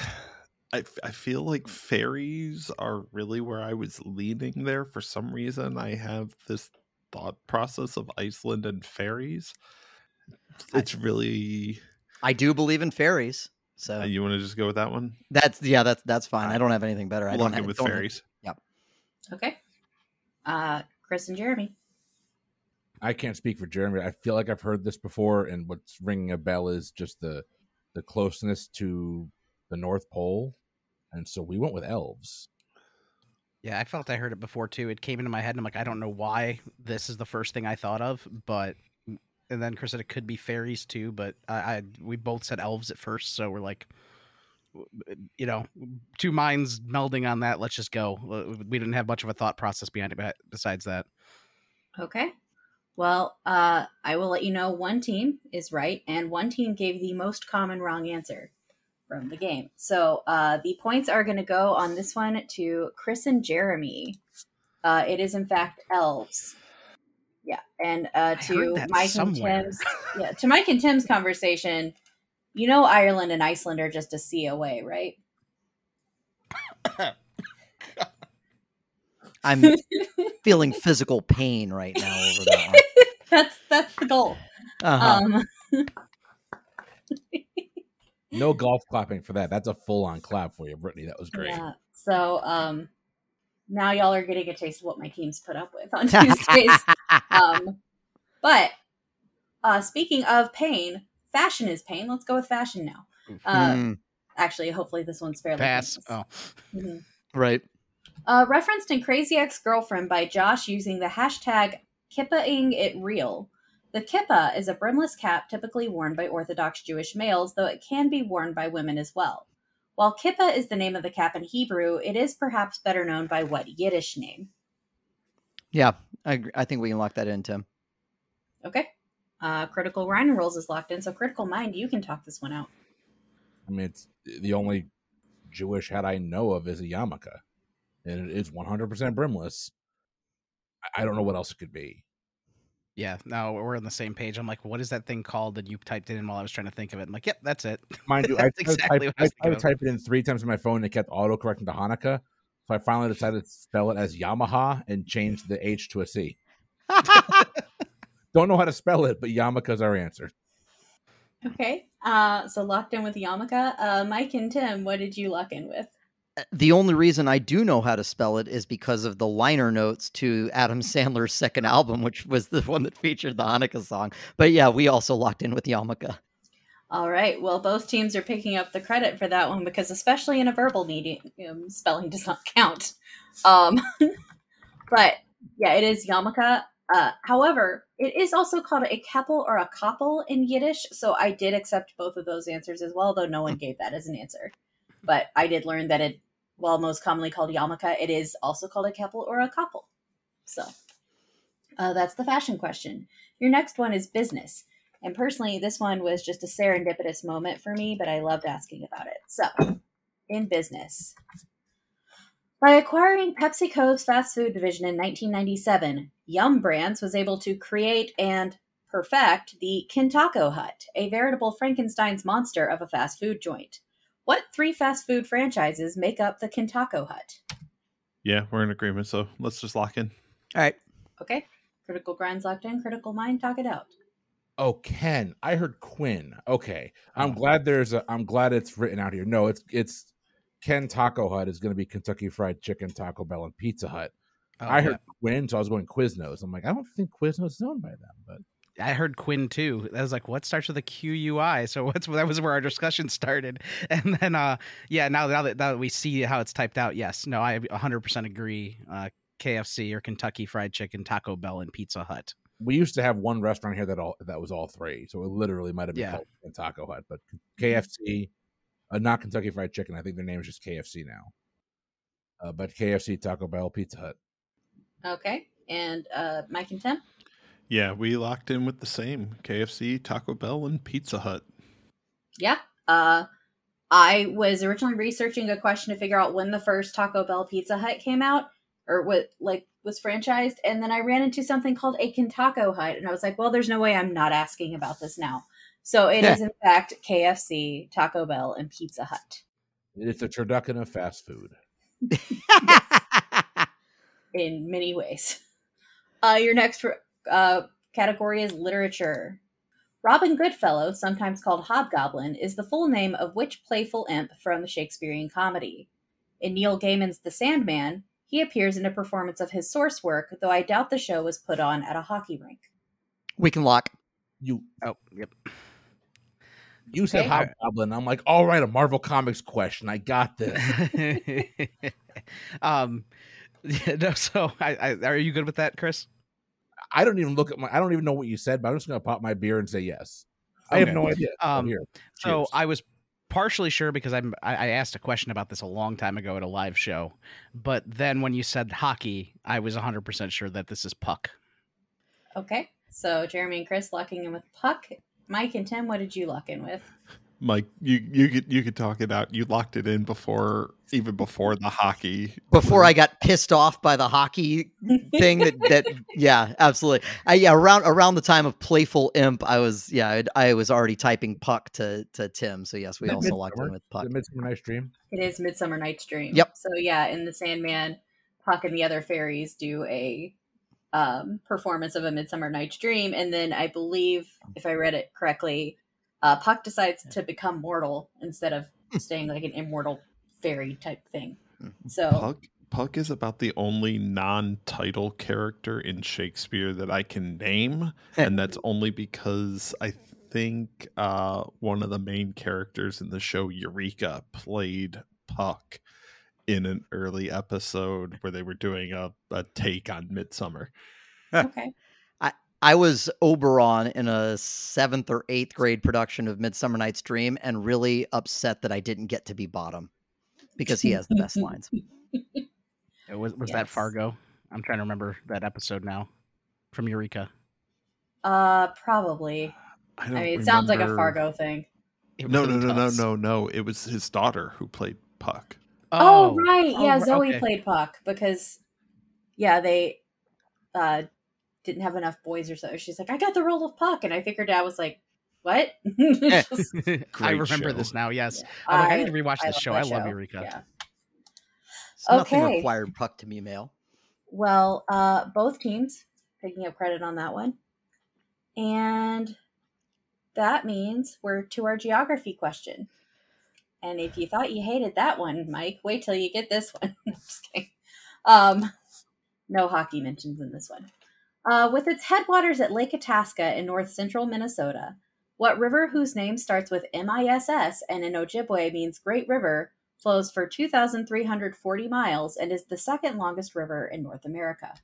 I I feel like fairies are really where I was leaning there. For some reason, I have this thought process of Iceland and fairies. It's really. I do believe in fairies, so Uh, you want to just go with that one? that's yeah, that's that's fine. I don't have anything better. I don't Lock have with don't have- fairies. Okay. Uh, Chris and Jeremy. I can't speak for Jeremy. I feel like I've heard this before, and what's ringing a bell is just the the closeness to the North Pole, and so we went with elves. Yeah, I felt I heard it before too. It came into my head, and I'm like, I don't know why this is the first thing I thought of, but and then Chris said it could be fairies too, but I, I we both said elves at first, so we're like, you know, two minds melding on that. Let's just go. Uh, We didn't have much of a thought process behind it, besides that. Okay. Well, uh, I will let you know one team is right, and one team gave the most common wrong answer. from the game. So uh, the points are going to go on this one to Chris and Jeremy. Uh, it is in fact elves. Yeah, and uh, to Mike somewhere. and Tim's [laughs] yeah to Mike and Tim's conversation. You know, Ireland and Iceland are just a sea away, right? [coughs] I'm [laughs] feeling physical pain right now over that one. [laughs] that's that's the goal. Uh-huh. Um, No golf clapping for that. That's a full on clap for you, Brittany. That was great. Yeah. So um, now y'all are getting a taste of what my team's put up with on [laughs] Tuesdays. um, but uh, speaking of pain, fashion is pain. Let's go with fashion now. Uh, Mm, Actually, hopefully this one's fairly Pass. Oh, Mhm. right. Uh, referenced in Crazy Ex Girlfriend by Josh using the hashtag kippaing it real. The kippa is a brimless cap typically worn by Orthodox Jewish males, though it can be worn by women as well. While kippa is the name of the cap in Hebrew, it is perhaps better known by what Yiddish name? Yeah, I, I think we can lock that in, Tim. Okay. Uh, Critical Grind Rolls is locked in, so Critical Mind, you can talk this one out. I mean, it's the only Jewish hat I know of is a yarmulke, and it is 100% brimless. I- I don't know what else it could be. Yeah. No, we're on the same page. I'm like, what is that thing called? And you typed it in while I was trying to think of it. I'm like, yep, that's it. Mind you, [laughs] I That's tried, exactly to type, I I tried to thinking of. type it in three times on my phone and it kept autocorrecting to Hanukkah. So I finally decided to spell it as Yamaha and change the H to a C. [laughs] Don't know how to spell it, but yarmulke is our answer. Okay. Uh, so locked in with Yamaka. Uh, Mike and Tim, what did you lock in with? The only reason I do know how to spell it is because of the liner notes to Adam Sandler's second album, which was the one that featured the Hanukkah song. But yeah, we also locked in with Yarmulke. All right. Well, both teams are picking up the credit for that one because, especially in a verbal medium, spelling does not count. Um, [laughs] but yeah, it is yarmulke. Uh, however, it is also called a keppel or a koppel in Yiddish. So I did accept both of those answers as well, though no one gave that as an answer. But I did learn that it, while most commonly called yarmulke, it is also called a keppel or a koppel. So uh, that's the fashion question. Your next one is business. And personally, this one was just a serendipitous moment for me, but I loved asking about it. So, in business. By acquiring PepsiCo's fast food division in 1997, Yum Brands was able to create and perfect the Kintaco Hut, a veritable Frankenstein's monster of a fast food joint. What three fast food franchises make up the Kintaco Hut? Yeah, we're in agreement. So let's just lock in. All right. Okay, Critical Grinds locked in, Critical Mind, talk it out. Oh, Ken. I heard Quinn. Okay. I'm Oh. glad there's a I'm glad it's written out here. No, it's it's Ken Taco Hut is gonna be Kentucky Fried Chicken, Taco Bell, and Pizza Hut. Oh, I heard yeah. Quinn, so I was going Quiznos. I'm like, I don't think Quiznos is owned by them, but I heard Quinn too. I was like, what starts with a Q U I? So [laughs] what's that was where our discussion started. [laughs] And then uh yeah, now, now that now that we see how it's typed out, yes. No, I 100% agree. Uh KFC or Kentucky Fried Chicken, Taco Bell and Pizza Hut. we used to have one restaurant here that all that was all three. So it literally might have been Yeah. called Taco Hut, but KFC, uh, not Kentucky Fried Chicken. I think their name is just KFC now. Uh, but KFC, Taco Bell, Pizza Hut. Okay, and uh, Mike and Tim? Yeah, we locked in with the same KFC, Taco Bell, and Pizza Hut. Yeah. Uh, I was originally researching a question to figure out when the first Taco Bell Pizza Hut came out, or what like was franchised, and then I ran into something called a Kintaco Hut, and I was like, well, there's no way I'm not asking about this now. So it is in fact KFC, Taco Bell, and Pizza Hut It's a turducken of fast food. [laughs] in many ways. Uh, your next uh, category is literature. Robin Goodfellow, sometimes called Hobgoblin, is the full name of which playful imp from the Shakespearean comedy? In Neil Gaiman's The Sandman, he appears in a performance of his source work, though I doubt the show was put on at a hockey rink. we can lock. You Oh, yep. you said Okay. Hobgoblin. I'm like, all right, a Marvel Comics question. I got this. [laughs] um yeah, [laughs] no, so I, I are you good with that, Chris? I don't even look at my. I don't even know what you said, but I'm just gonna pop my beer and say yes. I have no idea. Oh, Um, here. So I was partially sure because I'm I, I asked a question about this a long time ago at a live show, but then when you said hockey, I was 100 percent sure that this is puck. Okay, so Jeremy and Chris locking in with Puck. Mike and Tim, what did you lock in with? Mike, you you could you could talk it out. You locked it in before even before the hockey. Before I got pissed off by the hockey thing that that yeah, absolutely. I, yeah, around around the time of Playful Imp, I was yeah, I'd, I was already typing puck to to Tim. So yes, we Is that also locked in Midsummer? with The puck. Midsummer Night's Dream. It is Midsummer Night's Dream. Yep. So yeah, in the Sandman, Puck and the other fairies do a um, performance of a Midsummer Night's Dream, and then I believe, if I read it correctly, uh, Puck decides to become mortal instead of staying like an immortal fairy type thing. So Puck Puck is about the only non-title character in Shakespeare that I can name, [laughs] and that's only because I think uh, one of the main characters in the show Eureka played Puck in an early episode where they were doing a, a take on Midsummer. okay, I was Oberon in a seventh or eighth grade production of Midsummer Night's Dream, and really upset that I didn't get to be bottom because he has the best lines. It [laughs] was was that Fargo? I'm trying to remember that episode now from Eureka. uh, probably. I I don't. mean, it sounds like a Fargo thing. It No, no, no, no, no, no. It was his daughter who played Puck. Oh, right, Oh, yeah, ri- Zoe okay. played Puck because, yeah, they uh didn't have enough boys or so. She's like, I got the role of Puck, and I think her dad was like, "What?" [laughs] Just- [laughs] I [laughs] remember show. this now. Yes, Yeah. I'm like, I need to rewatch this love show. I love Eureka. Yeah. So Nothing Okay. required puck to me mail. Well, uh, both teams picking up credit on that one, and that means we're to our geography question. And if you thought you hated that one, Mike, wait till you get this one. I'm just kidding. Um, no hockey mentions in this one. Uh, with its headwaters at Lake Itasca in north central Minnesota, what river whose name starts with MISS and in Ojibwe means Great River flows for 2,340 miles and is the second longest river in North America?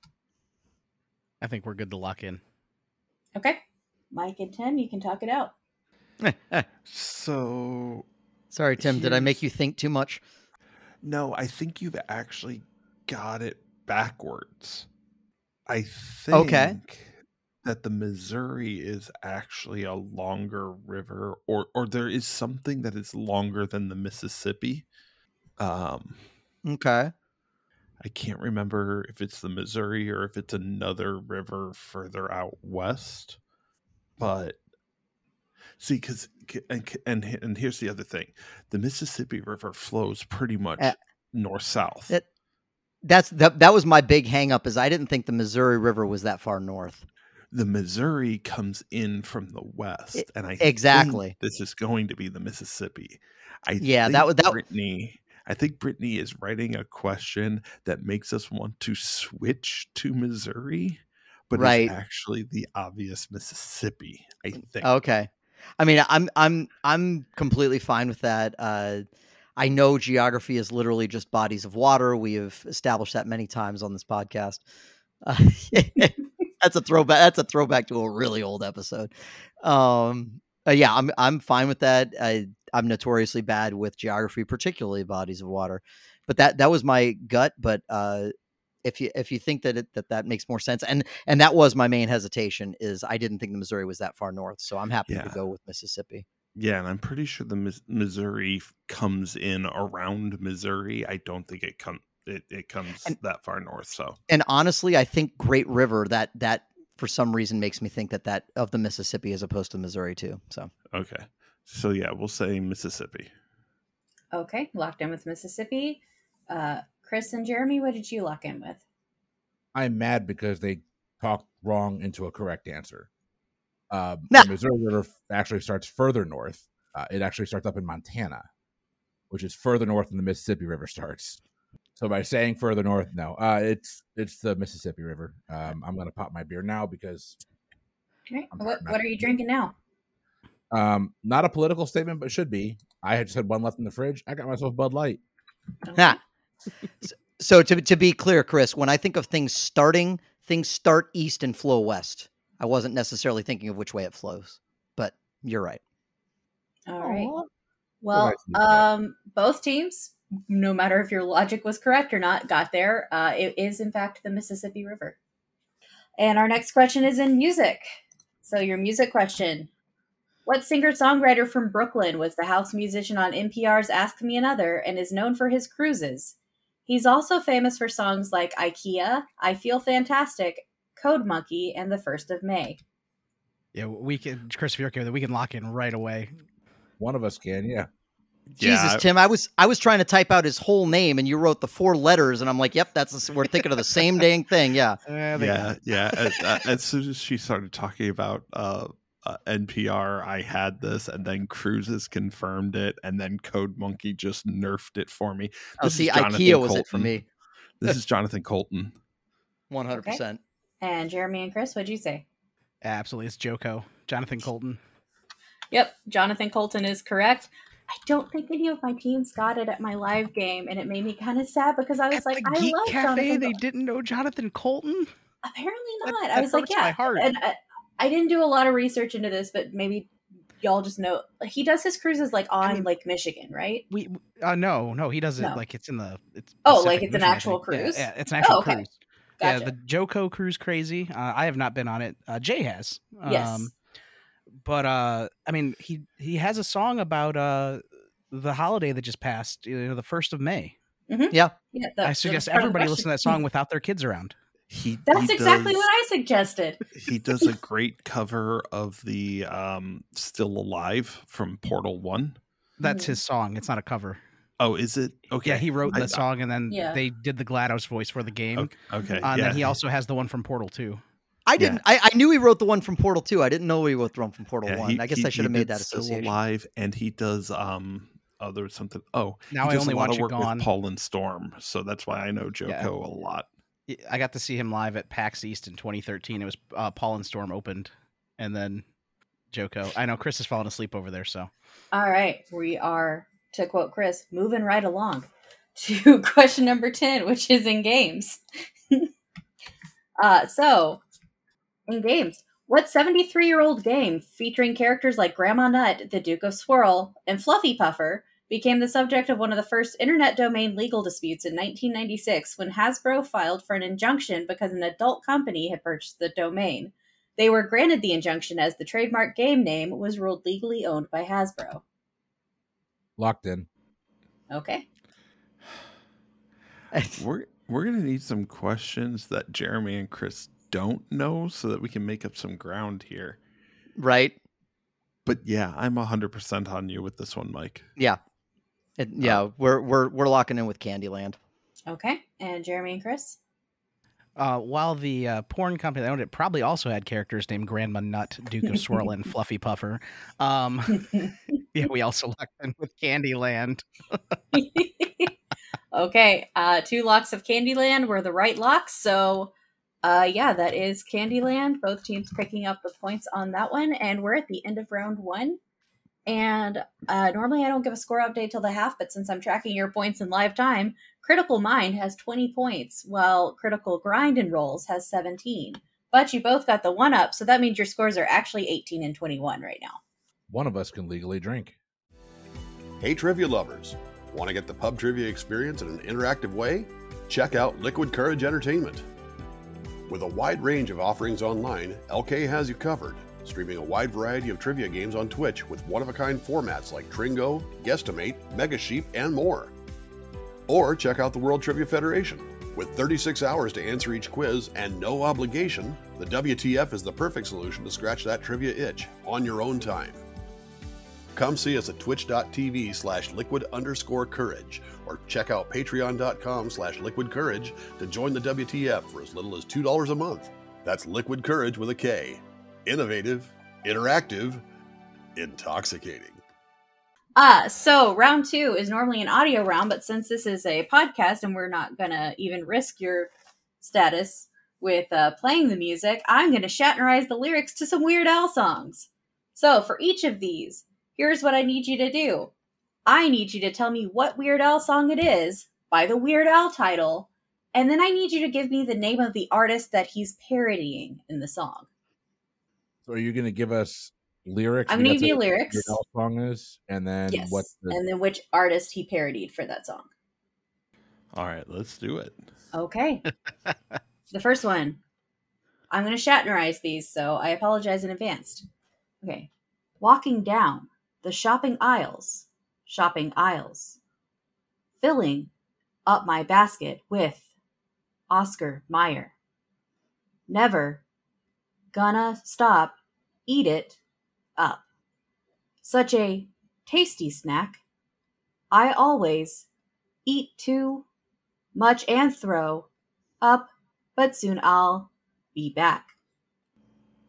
I think we're good to lock in. Okay. Mike and Tim, you can talk it out. [laughs] So Sorry, Tim. Did I make you think too much? No, I think you've actually got it backwards. I think Okay. that the Missouri is actually a longer river or or there is something that is longer than the Mississippi. Um Okay. I can't remember if it's the Missouri or if it's another river further out west. But see, because and and and here's the other thing: the Mississippi River flows pretty much Uh, north south. it- That's that. That was my big hang up. Is I didn't think the Missouri River was that far north. the Missouri comes in from the west, E- and I exactly. think this is going to be the Mississippi. I Yeah, that think would- that- Brittany. I think Brittany is writing a question that makes us want to switch to Missouri, but Right. is actually the obvious Mississippi. I think. Okay. I mean, I'm I'm I'm completely fine with that. Uh, I know geography is literally just bodies of water. We have established that many times on this podcast. Uh, [laughs] that's a throwback. That's a throwback to a really old episode. Um, uh, yeah, I'm I'm fine with that. I, I'm notoriously bad with geography, particularly bodies of water. But that that was my gut. But uh, if you if you think that it, that that makes more sense, and and that was my main hesitation is I didn't think the Missouri was that far north, so I'm happy to go with Mississippi. Yeah, and I'm pretty sure the Mis- Missouri comes in around Missouri. I don't think it comes. It, it comes And- that far north. So And honestly, I think Great River that that for some reason makes me think that that of the Mississippi as opposed to Missouri too. So okay. So yeah, we'll say Mississippi. Okay, locked in with Mississippi. Uh, Chris and Jeremy, what did you lock in with? I'm mad because they talked wrong into a correct answer. Nah. The Missouri River actually starts further north. Uh, it actually starts up in Montana, which is further north than the Mississippi River starts. So by saying further north, no, uh, it's it's the Mississippi River. Um, I'm gonna pop my beer now because Okay, what what are you drinking now? um, not a political statement, but should be. I had just had one left in the fridge. I got myself Bud Light. Ha. So- so to to be clear, Chris, when I think of things starting, things start east and flow west. I wasn't necessarily thinking of which way it flows, but you're right. All right. Well, nice to meet you. um, both teams, no matter if your logic was correct or not, got there. Uh, it is in fact the Mississippi River. And our next question is in music. So your music question: What singer songwriter from Brooklyn was the house musician on NPR's Ask Me Another and is known for his cruises? He's also famous for songs like IKEA, I Feel Fantastic, Code Monkey, and The First of May. Yeah, we can, Chris, if you're okay with it, we can lock in right away. One of us can, yeah. Jesus, Yeah. Tim, I was I was trying to type out his whole name, and you wrote the four letters, and I'm like, "Yep, that's the we're thinking of the same dang thing." Yeah, [laughs] yeah, yeah. As, uh, as soon as she started talking about uh, uh, NPR, I had this, and then Cruises confirmed it, and then Code Monkey just nerfed it for me. oh, This is see, Jonathan IKEA was it for me, This is Jonathan Coulton. one hundred percent. And Jeremy and Chris, what'd you say? absolutely. It's JoCo, Jonathan Coulton. Yep, Jonathan Coulton is correct. I don't think any of my teams got it at my live game, and it made me kind of sad because I was At like, I Geek love Cafe, Jonathan. they didn't know Jonathan Coulton. Apparently not. that I was like, yeah. And I, I didn't do a lot of research into this, but maybe y'all just know he does his cruises like on mean- Lake Michigan, right? We uh, no, no, he does it No. like it's in the. It's Oh, Pacific like it's an actual think. Yeah, cruise? Yeah, it's an actual Oh, okay. cruise. Gotcha. Yeah, the JoCo cruise crazy. Uh, I have not been on it. Uh, Jay has. yes. but uh, I mean, he he has a song about uh the holiday that just passed. You know, the first of May. yeah, that- I suggest was part of the everybody listen to that song without their kids around. He That's he exactly does- what I suggested. [laughs] he does a great cover of the um, "Still Alive" from Portal One. That's Mhm. his song. It's not a cover. Oh, is it? Okay, Yeah, he wrote I- the song, and then Yeah. they did the GLaDOS voice for the game. Okay, okay. Uh, and yeah. then he also has the one from Portal Two. I didn't. I, I knew he wrote the one from Portal Two. I didn't know he wrote the one from Portal Yeah, One. he- I guess he- I should have made did that Still association. Alive, and he does um. Oh, there was something. Oh, Now he I only a lot watch of it work gone. with Paul and Storm, so that's why I know JoCo a lot. I got to see him live at PAX East in 2013. It was uh, Paul and Storm opened, and then JoCo. I know Chris is falling asleep over there, so All right, we are, to quote Chris, moving right along [laughs] to question number 10, which is in games. [laughs] uh, so, in games, what 73 year old game featuring characters like Grandma Nut, the Duke of Swirl, and Fluffy Puffer became the subject of one of the first internet domain legal disputes in 1996 when Hasbro filed for an injunction because an adult company had purchased the domain? They were granted the injunction as the trademark game name was ruled legally owned by Hasbro. Locked in. Okay. [sighs] We're we're gonna need some questions that Jeremy and Chris don't know, so that we can make up some ground here. right? But yeah, I'm hundred percent on you with this one, Mike. Yeah. It, yeah, uh, we're we're we're locking in with Candyland. Okay. And Jeremy and Chris? Uh, while the uh, porn company that owned it probably also had characters named Grandma Nut, Duke of Swirl, and Fluffy Puffer. Um, [laughs] yeah, we also locked in with Candyland. [laughs] okay. Uh, two locks of Candyland were the right locks. So, uh, yeah, that is Candyland. Both teams picking up the points on that one. And we're at the end of round one. And uh, normally I don't give a score update till the half, but since I'm tracking your points in live time, Critical Mind has 20 points, while Critical Grind and Rolls has 17. But you both got the one up, so that means your scores are actually 18 and 21 right now. One of us can legally drink. Hey, trivia lovers! Want to get the pub trivia experience in an interactive way? Check out Liquid Kourage Entertainment. With a wide range of offerings online, LK has you covered, streaming a wide variety of trivia games on Twitch with one of a kind formats like Tringo, Guesstimate, Mega Sheep, and more. Or check out the World Trivia Federation. With 36 hours to answer each quiz and no obligation, the WTF is the perfect solution to scratch that trivia itch on your own time. Come see us at twitch.tv slash liquid underscore courage or check out patreon.com slash liquid courage to join the WTF for as little as $2 a month. That's liquid courage with a K. Innovative, interactive, intoxicating. Uh, so round two is normally an audio round, but since this is a podcast and we're not gonna even risk your status with uh, playing the music, I'm gonna Shatnerize the lyrics to some Weird Al songs. So for each of these, here's what I need you to do. I need you to tell me what Weird Al song it is by the Weird Al title, and then I need you to give me the name of the artist that he's parodying in the song. So are you going to give us lyrics? I'm gonna give you lyrics. Weird Al song is, and then Yes, what? The, and then which artist he parodied for that song. All right, let's do it. Okay. [laughs] the first one. I'm going to Shatnerize these, so I apologize in advance. Okay. walking down the shopping aisles, shopping aisles, filling up my basket with Oscar Mayer. Never gonna stop, eat it up. Such a tasty snack. I always eat too much and throw up, but soon I'll be back.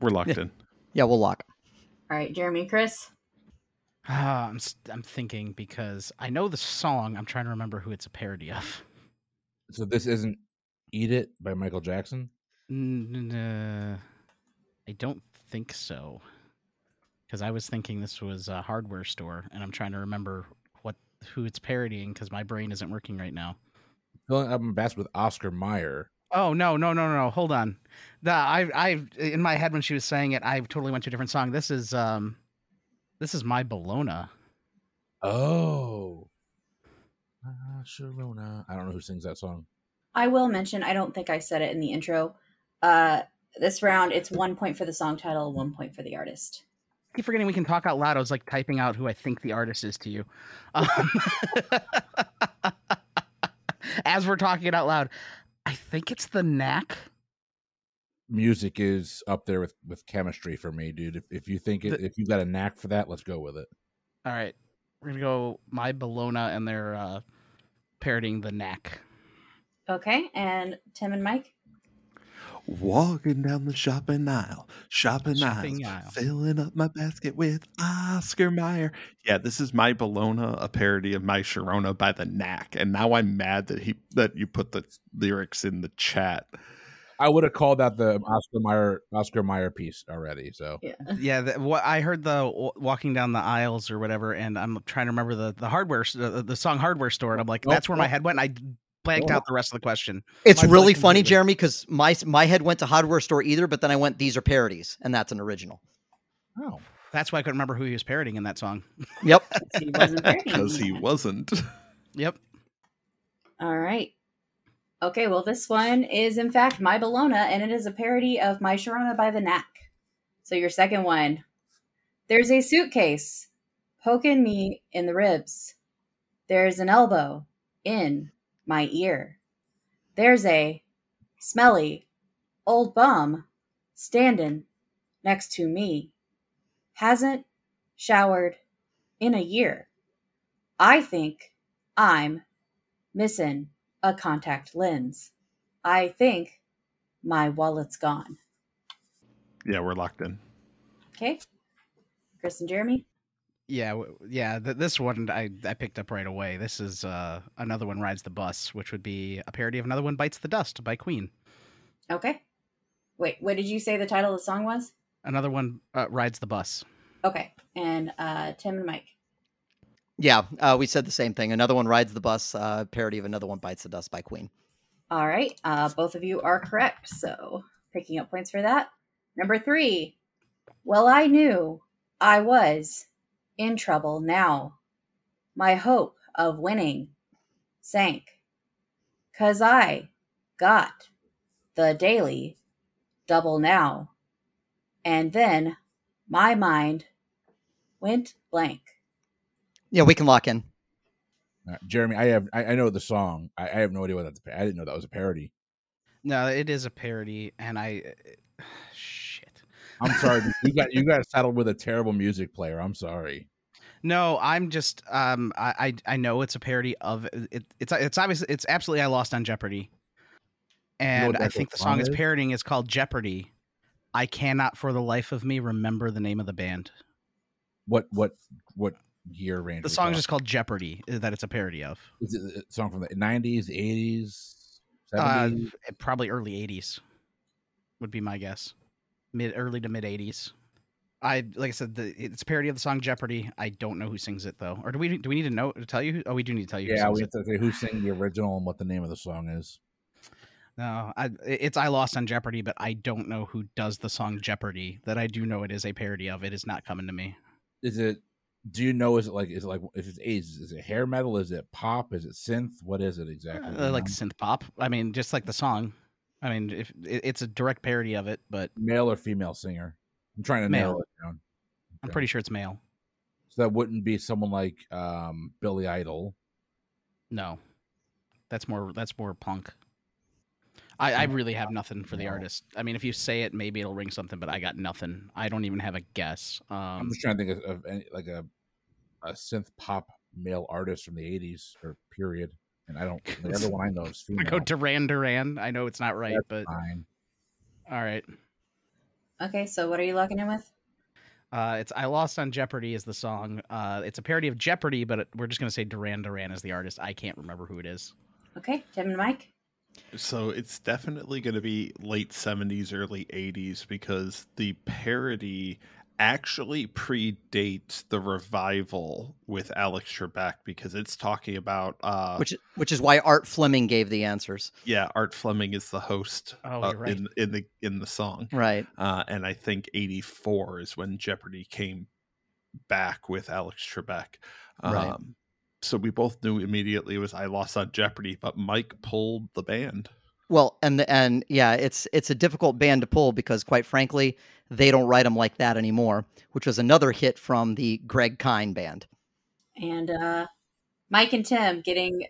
We're locked in. Yeah, we'll lock. All right, Jeremy Chris. Ah, I'm s- I'm thinking because I know the song. I'm trying to remember who it's a parody of. So this isn't "Eat It" by Michael Jackson. N- n- uh, I don't think so. Because I was thinking this was a hardware store, and I'm trying to remember what who it's parodying because my brain isn't working right now. Filling up my basket with Oscar Mayer. Oh no no no no! Hold on. The I I in my head when she was saying it, I totally went to a different song. This is um, this is my Bologna. Oh, Ah, Sharona. I don't know who sings that song. I will mention, I don't think I said it in the intro. Uh, this round, it's one point for the song title, one point for the artist. I keep forgetting we can talk out loud. I was like typing out who I think the artist is to you. Um, [laughs] as we're talking it out loud, I think it's the Knack. Music is up there with with chemistry for me, dude. If if you think it, The- if you've got a knack for that, let's go with it. All right, we're gonna go my Bologna, and they're uh, parodying the Knack. Okay, and Tim and Mike. Walking down the shopping aisle, shopping, Shopping aisle, aisle. filling up my basket with Oscar Mayer. Yeah, this is my Bologna, a parody of my Sharona by the Knack, and now I'm mad that he that you put the lyrics in the chat. I would have called that the Oscar Mayer Oscar Mayer piece already. So Yeah. [laughs] Yeah, the, what I heard the walking down the aisles or whatever, and I'm trying to remember the the hardware s- uh, the song hardware store, and I'm like, Nope, that's where my head went. And I blanked Nope. out the rest of the question. It's My really funny, completely- Jeremy, because my my head went to hardware store either, but then I went these are parodies, and that's an original. oh, That's why I couldn't remember who he was parodying in that song. Yep. [laughs] He. Because he wasn't. Yep. All right. Okay, well, this one is in fact My Bologna, and it is a parody of My Sharona by the Knack. So, your second one there's a suitcase poking me in the ribs. There's an elbow in my ear. There's a smelly old bum standing next to me. Hasn't showered in a year. I think I'm missing a contact lens. I think my wallet's gone. yeah, we're locked in. Okay. Chris and Jeremy. Yeah, yeah. Th- this one I, I picked up right away. This is uh, another one rides the bus, which would be a parody of another one bites the dust by Queen. Okay. Wait, what did you say the title of the song was? Another one uh, rides the bus. Okay. And uh, Tim and Mike. Yeah, uh, we said the same thing. Another one rides the bus. Uh, parody of another one bites the dust by Queen. All right. Uh, both of you are correct. So picking up points for that. Number three. Well, I knew I was in trouble now. My hope of winning sank. Cause I got the daily double now. And then my mind went blank. Yeah, we can lock in. All right, Jeremy, I have I, I know the song. I, I have no idea what that's. I didn't know that was a parody. No, it is a parody, and I shit. I'm sorry, you got you got saddled with a terrible music player. I'm sorry. No, I'm just um I I, I know it's a parody of it, it's it's obviously it's absolutely I lost on Jeopardy. And what I think the song is? parodying is called Jeopardy. I cannot for the life of me remember the name of the band. What what what year range? The song is just called Jeopardy uh, that it's a parody of. Is it a song from the 90s, 80s, Uh, probably early 80s would be my guess. Mid early to mid 80s. I like I said the, it's a parody of the song Jeopardy. I don't know who sings it though. Or do we do we need to know to tell you? Who, oh, we do need to tell you. who yeah, sings we it. have to say who sang the original and what the name of the song is. No, I, it's I lost on Jeopardy, but I don't know who does the song Jeopardy. That I do know it is a parody of. It is not coming to me. Is it? Do you know? Is it like? Is it like? If it's is, is it hair metal? Is it pop? Is it synth? What is it exactly? Uh, like synth pop. I mean, just like the song. I mean, if it's a direct parody of it, but male or female singer? I'm trying to Male. narrow it down. I'm pretty sure it's male. So that wouldn't be someone like um, Billy Idol. No, that's more that's more punk. I, I really have nothing for the No. artist. I mean, if you say it, maybe it'll ring something, but I got nothing. I don't even have a guess. I'm Um, just trying to think of, of any, like a a synth pop male artist from the '80s or period. And I don't. The other one I know is I go Duran Duran. I know it's not right, That's but fine. all right. Okay, so what are you locking in with? Uh, it's I Lost on Jeopardy is the song. Uh, it's a parody of Jeopardy, but it, we're just gonna say Duran Duran is the artist. I can't remember who it is. Okay, Tim and Mike. So it's definitely going to be late 70s, early 80s because the parody actually predates the revival with Alex Trebek because it's talking about uh which which is why Art Fleming gave the answers. yeah, Art Fleming is the host Oh, uh, right. in in the in the song. Right. Uh and I think 84 is when Jeopardy came back with Alex Trebek. Right. Um so we both knew immediately it was I lost on Jeopardy, but Mike pulled the band. Well, and the, and yeah, it's it's a difficult band to pull because quite frankly, they don't write them like that anymore, which was another hit from the Greg Kihn band. and uh, Mike and Tim getting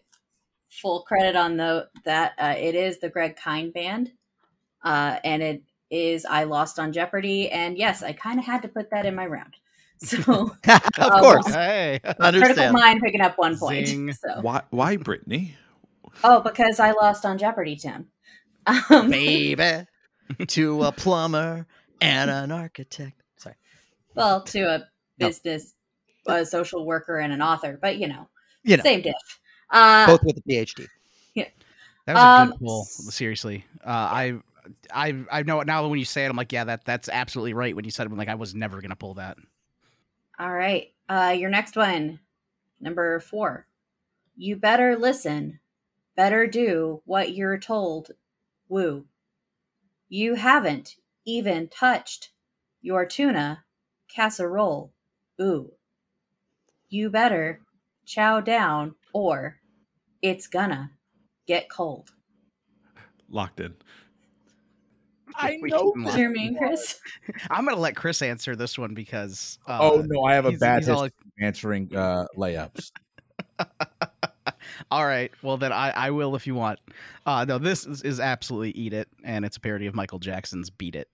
full credit on the that uh, it is the Greg Kihn band, uh, and it is I lost on Jeopardy, and yes, I kind of had to put that in my round. [laughs] So [laughs] of Oh, course, Hey, critical understand. mind picking up one point. Zing. So Why why Brittany? oh, because I lost on Jeopardy, Tim. [laughs] Um, Baby, to a plumber and [laughs] an architect. Sorry. well, to a [laughs] No. business, a social worker, and an author, but you know, You know, same diff. Uh, both with a PhD. Yeah. That was a Um, good pull. Seriously, uh, I. I I know it now when you say it. I'm like, yeah, that that's absolutely right. When you said it, I'm like, I was never gonna pull that. All right. Uh, your next one, number four. You better listen. Better do what you're told. Woo. You haven't even touched your tuna casserole. Ooh. You better chow down or it's gonna get cold. Locked in. I know can this laugh. Jeremy and Chris. [laughs] I'm gonna let Chris answer this one because. Uh, oh no, I have a he's- bad he's all history of answering uh, layups. [laughs] All right. Well, then I, I will if you want. Uh, no, this is, is absolutely Eat It, and it's a parody of Michael Jackson's Beat It.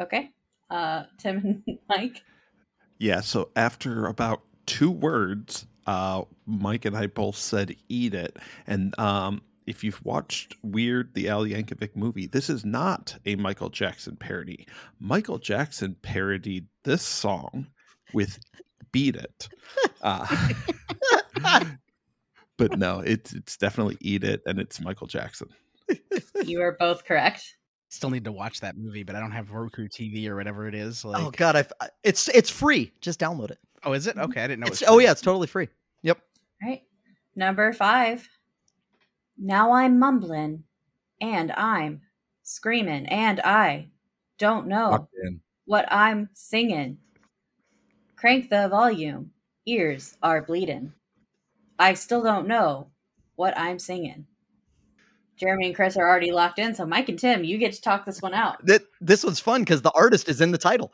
Okay. Uh, Tim and [laughs] Mike. Yeah, so after about two words, uh, Mike and I both said eat it. And um, if you've watched Weird, the Al Yankovic movie, this is not a Michael Jackson parody. Michael Jackson parodied this song with Beat It. Uh, [laughs] but no, it's it's definitely Eat It, and it's Michael Jackson. You are both correct. Still need to watch that movie, but I don't have Roku TV or whatever it is. Oh, like, oh God, I it's it's free. Just download it. oh, is it? Mm-hmm. Okay, I didn't know. It's, it was oh yeah, it's totally free. Yep. Right. Number five. Now I'm mumbling and I'm screaming and I don't know what I'm singing. Crank the volume. Ears are bleeding. I still don't know what I'm singing. Jeremy and Chris are already locked in, so Mike and Tim, you get to talk this one out. That this one's fun because the artist is in the title.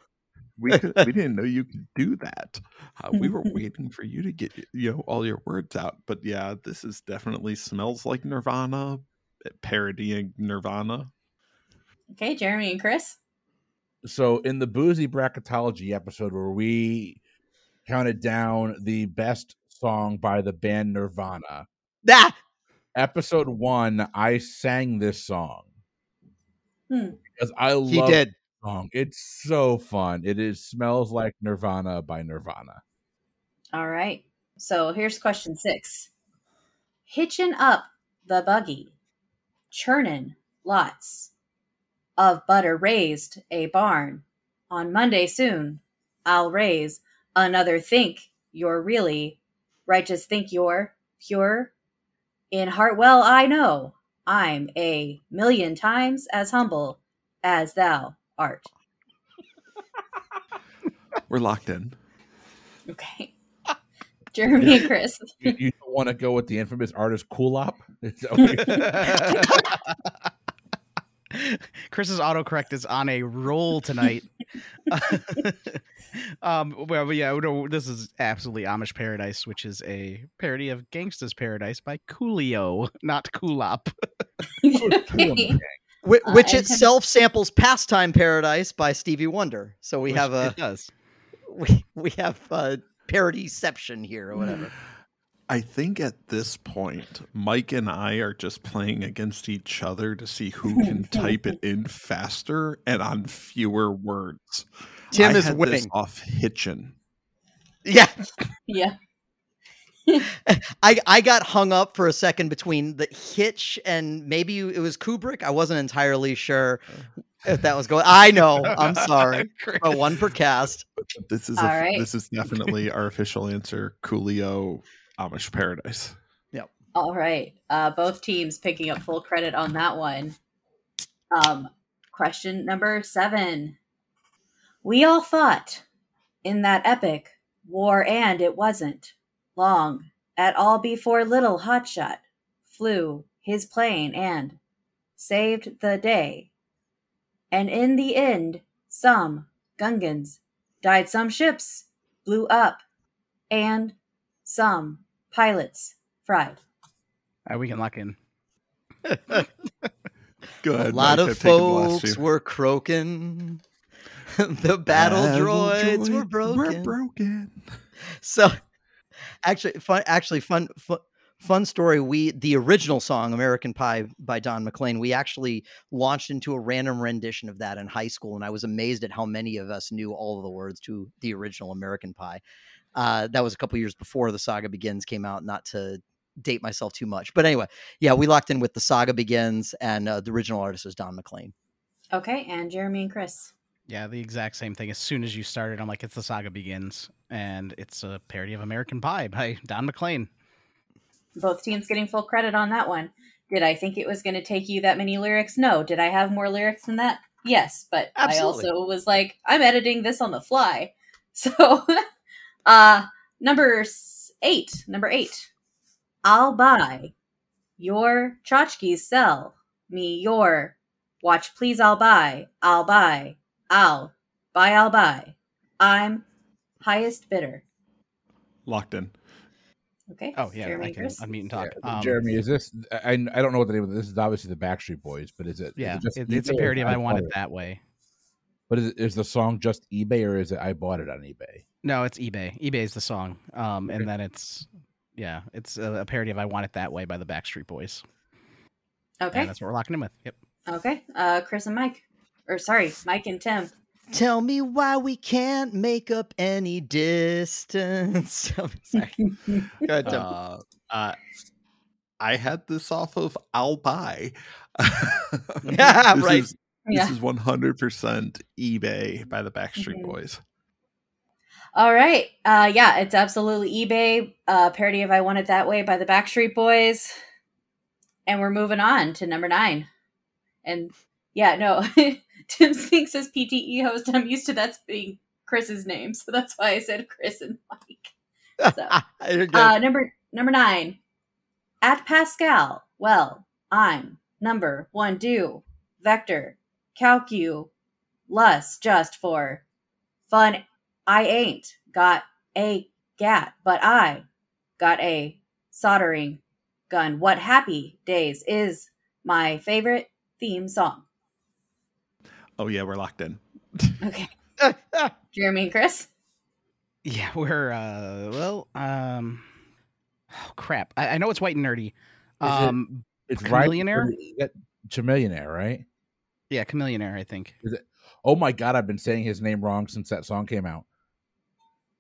We we [laughs] didn't know you could do that. Uh, we were [laughs] waiting for you to get you know all your words out. But yeah, this is definitely smells like Nirvana, eh, parodying Nirvana. Okay, Jeremy and Chris. So in the boozy bracketology episode where we counted down the best song by the band Nirvana, Ah, episode one, I sang this song Hmm. because I love he did. the song. It's so fun. It is smells like Nirvana by Nirvana. All right. So here's question six Hitching up the buggy, churning lots of butter raised a barn. On Monday soon, I'll raise another think you're really righteous, think you're pure. In Hartwell, I know I'm a million times as humble as thou art. [laughs] We're locked in. Okay. [laughs] Jeremy and Chris. You, you don't want to go with the infamous artist Kulop? [laughs] Is that what you- Chris's autocorrect is on a roll tonight. [laughs] um, well, yeah, no, this is absolutely Amish Paradise, which is a parody of Gangsta's Paradise by Coolio, not Coolop. [laughs] Which, Uh, which and- itself samples "Pastime Paradise" by Stevie Wonder. So we Which have a it does. [laughs] we we have a parodyception here or whatever. [gasps] I think at this point, Mike and I are just playing against each other to see who can [laughs] type it in faster and on fewer words. Tim I is had winning. off Hitchin. Yeah, yeah. I I got hung up for a second between the Hitch and maybe it was Kubrick. I wasn't entirely sure if that was going. I know. I'm sorry. [laughs] But one per cast. This is a, right. this is definitely our official answer. Coolio, Amish Paradise. Yep. All right. Uh, both teams picking up full credit on that one. Um, question number seven. We all fought in that epic war, and it wasn't long at all before little Hotshot flew his plane and saved the day. And in the end, some Gungans died, some ships blew up, and some pilots fried. Uh, we can lock in. [laughs] Go a lot Mike, of I've taken the last folks were croaking. [laughs] the battle droids were droids broken. broken. [laughs] So, actually, fun. Actually, fun. fun Fun story. We the original song "American Pie" by Don McLean. We actually launched into a random rendition of that in high school, and I was amazed at how many of us knew all of the words to the original "American Pie." Uh, that was a couple years before the Saga Begins came out. Not to date myself too much, but anyway, yeah, we locked in with the Saga Begins, and uh, the original artist was Don McLean. Okay, and Jeremy and Chris. Yeah, the exact same thing. As soon as you started, I'm like, it's the saga begins, and it's a parody of American Pie by Don McLean. Both teams getting full credit on that one. Did I think it was going to take you that many lyrics? No. Did I have more lyrics than that? Yes, but Absolutely. I also was like, I'm editing this on the fly. [laughs] So, [laughs] uh, number eight, number eight. I'll buy your tchotchkes sell me your watch, please. I'll buy, I'll buy, I'll buy, I'll buy. I'm highest bidder. Locked in. Okay. Oh yeah, Jeremy I and can Chris? unmute and talk. Yeah, Um, Jeremy, is this? I I don't know what the name of this is. Obviously, the Backstreet Boys, but is it? Yeah, it just it- it's a parody of "I Want It That Way." But is, it, is the song just eBay or is it I bought it on eBay? No, it's eBay. eBay is the song, um, and then it's yeah, it's a, a parody of "I Want It That Way" by the Backstreet Boys. Okay. and that's what we're locking in with. Yep. Okay. Uh, Chris and Mike. Or sorry, Mike and Tim. Tell me why we can't make up any distance. [laughs] Sorry. Go ahead, Tim. Uh, uh, I had this off of I'll buy. [laughs] [laughs] Yeah, this right. Is, Yeah. This is 100% eBay by the Backstreet Mhm. Boys. All right. Uh, yeah, it's absolutely eBay. Uh, parody of I Want It That Way by the Backstreet Boys. And we're moving on to number nine. And yeah, no, [laughs] Tim Spinks says PTE host. I'm used to that being Chris's name. So that's why I said Chris and Mike. So. [laughs] Uh, number number nine. At Pascal. Well, I'm number one. Do vector calcu less just for fun. I ain't got a gat, but I got a soldering gun. What happy days is my favorite theme song? Oh, yeah, we're locked in. Okay, [laughs] Jeremy and Chris. Yeah, we're uh well, um oh crap. I, I know it's white and nerdy. it- Um It's right. Chameleonaire? Chameleonaire, right? Yeah, Chameleonaire, I think. Oh my god, I've been saying his name wrong since that song came out.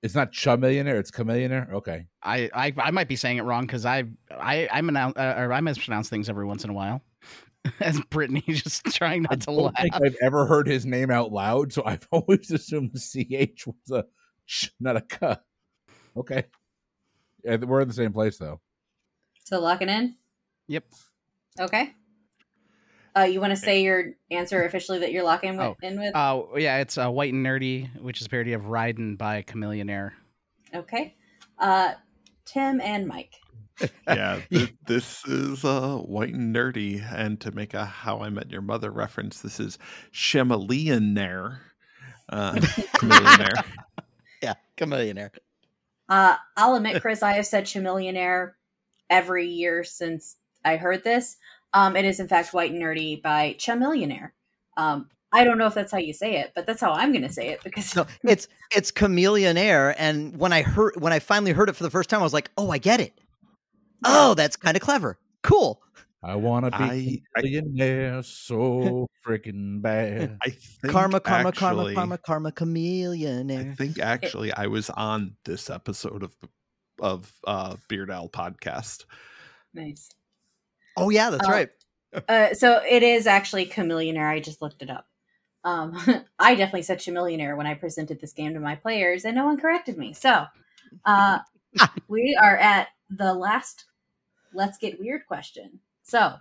It's not Chameleonaire, it's Chameleonaire. Okay. I I, I might be saying it wrong because I I I announce uh, or I mispronounce things every once in a while. [laughs] As Brittany [laughs] just trying I not to don't laugh. think I've ever heard his name out loud, so I've [laughs] always assumed the CH was a ch, not a K. Okay. Yeah, we're in the same place though. So locking in. Yep. Okay. Uh, you want to say your answer officially that you're locking with, Oh, in with? Uh, yeah, it's uh, White and Nerdy, which is a parody of Riding by Chameleonaire. Okay. Uh, Tim and Mike. [laughs] Yeah, th- this is uh, white and nerdy. And to make a How I Met Your Mother reference, this is Chameleonaire. Uh, [laughs] Chameleonaire. Yeah, chameleonaire. Uh, I'll admit, Chris, I have said chameleonaire every year since I heard this. Um, it is in fact white and nerdy by chameleonaire. Um, I don't know if that's how you say it, but that's how I'm going to say it because No, it's it's chameleonaire. And when I heard when I finally heard it for the first time, I was like, oh, I get it. Oh, that's kind of clever. Cool. I want to I- be I- a millionaire so freaking bad. I think Karma, karma, actually, karma, karma, karma, I think actually I was on this episode of of uh, Beard Owl podcast. nice. Oh yeah, that's Uh, right. [laughs] Uh, so it is actually chameleonaire. I just looked it up. Um, [laughs] I definitely said chameleonaire when I presented this game to my players, and no one corrected me. So uh, [laughs] we are at the last let's get weird question. So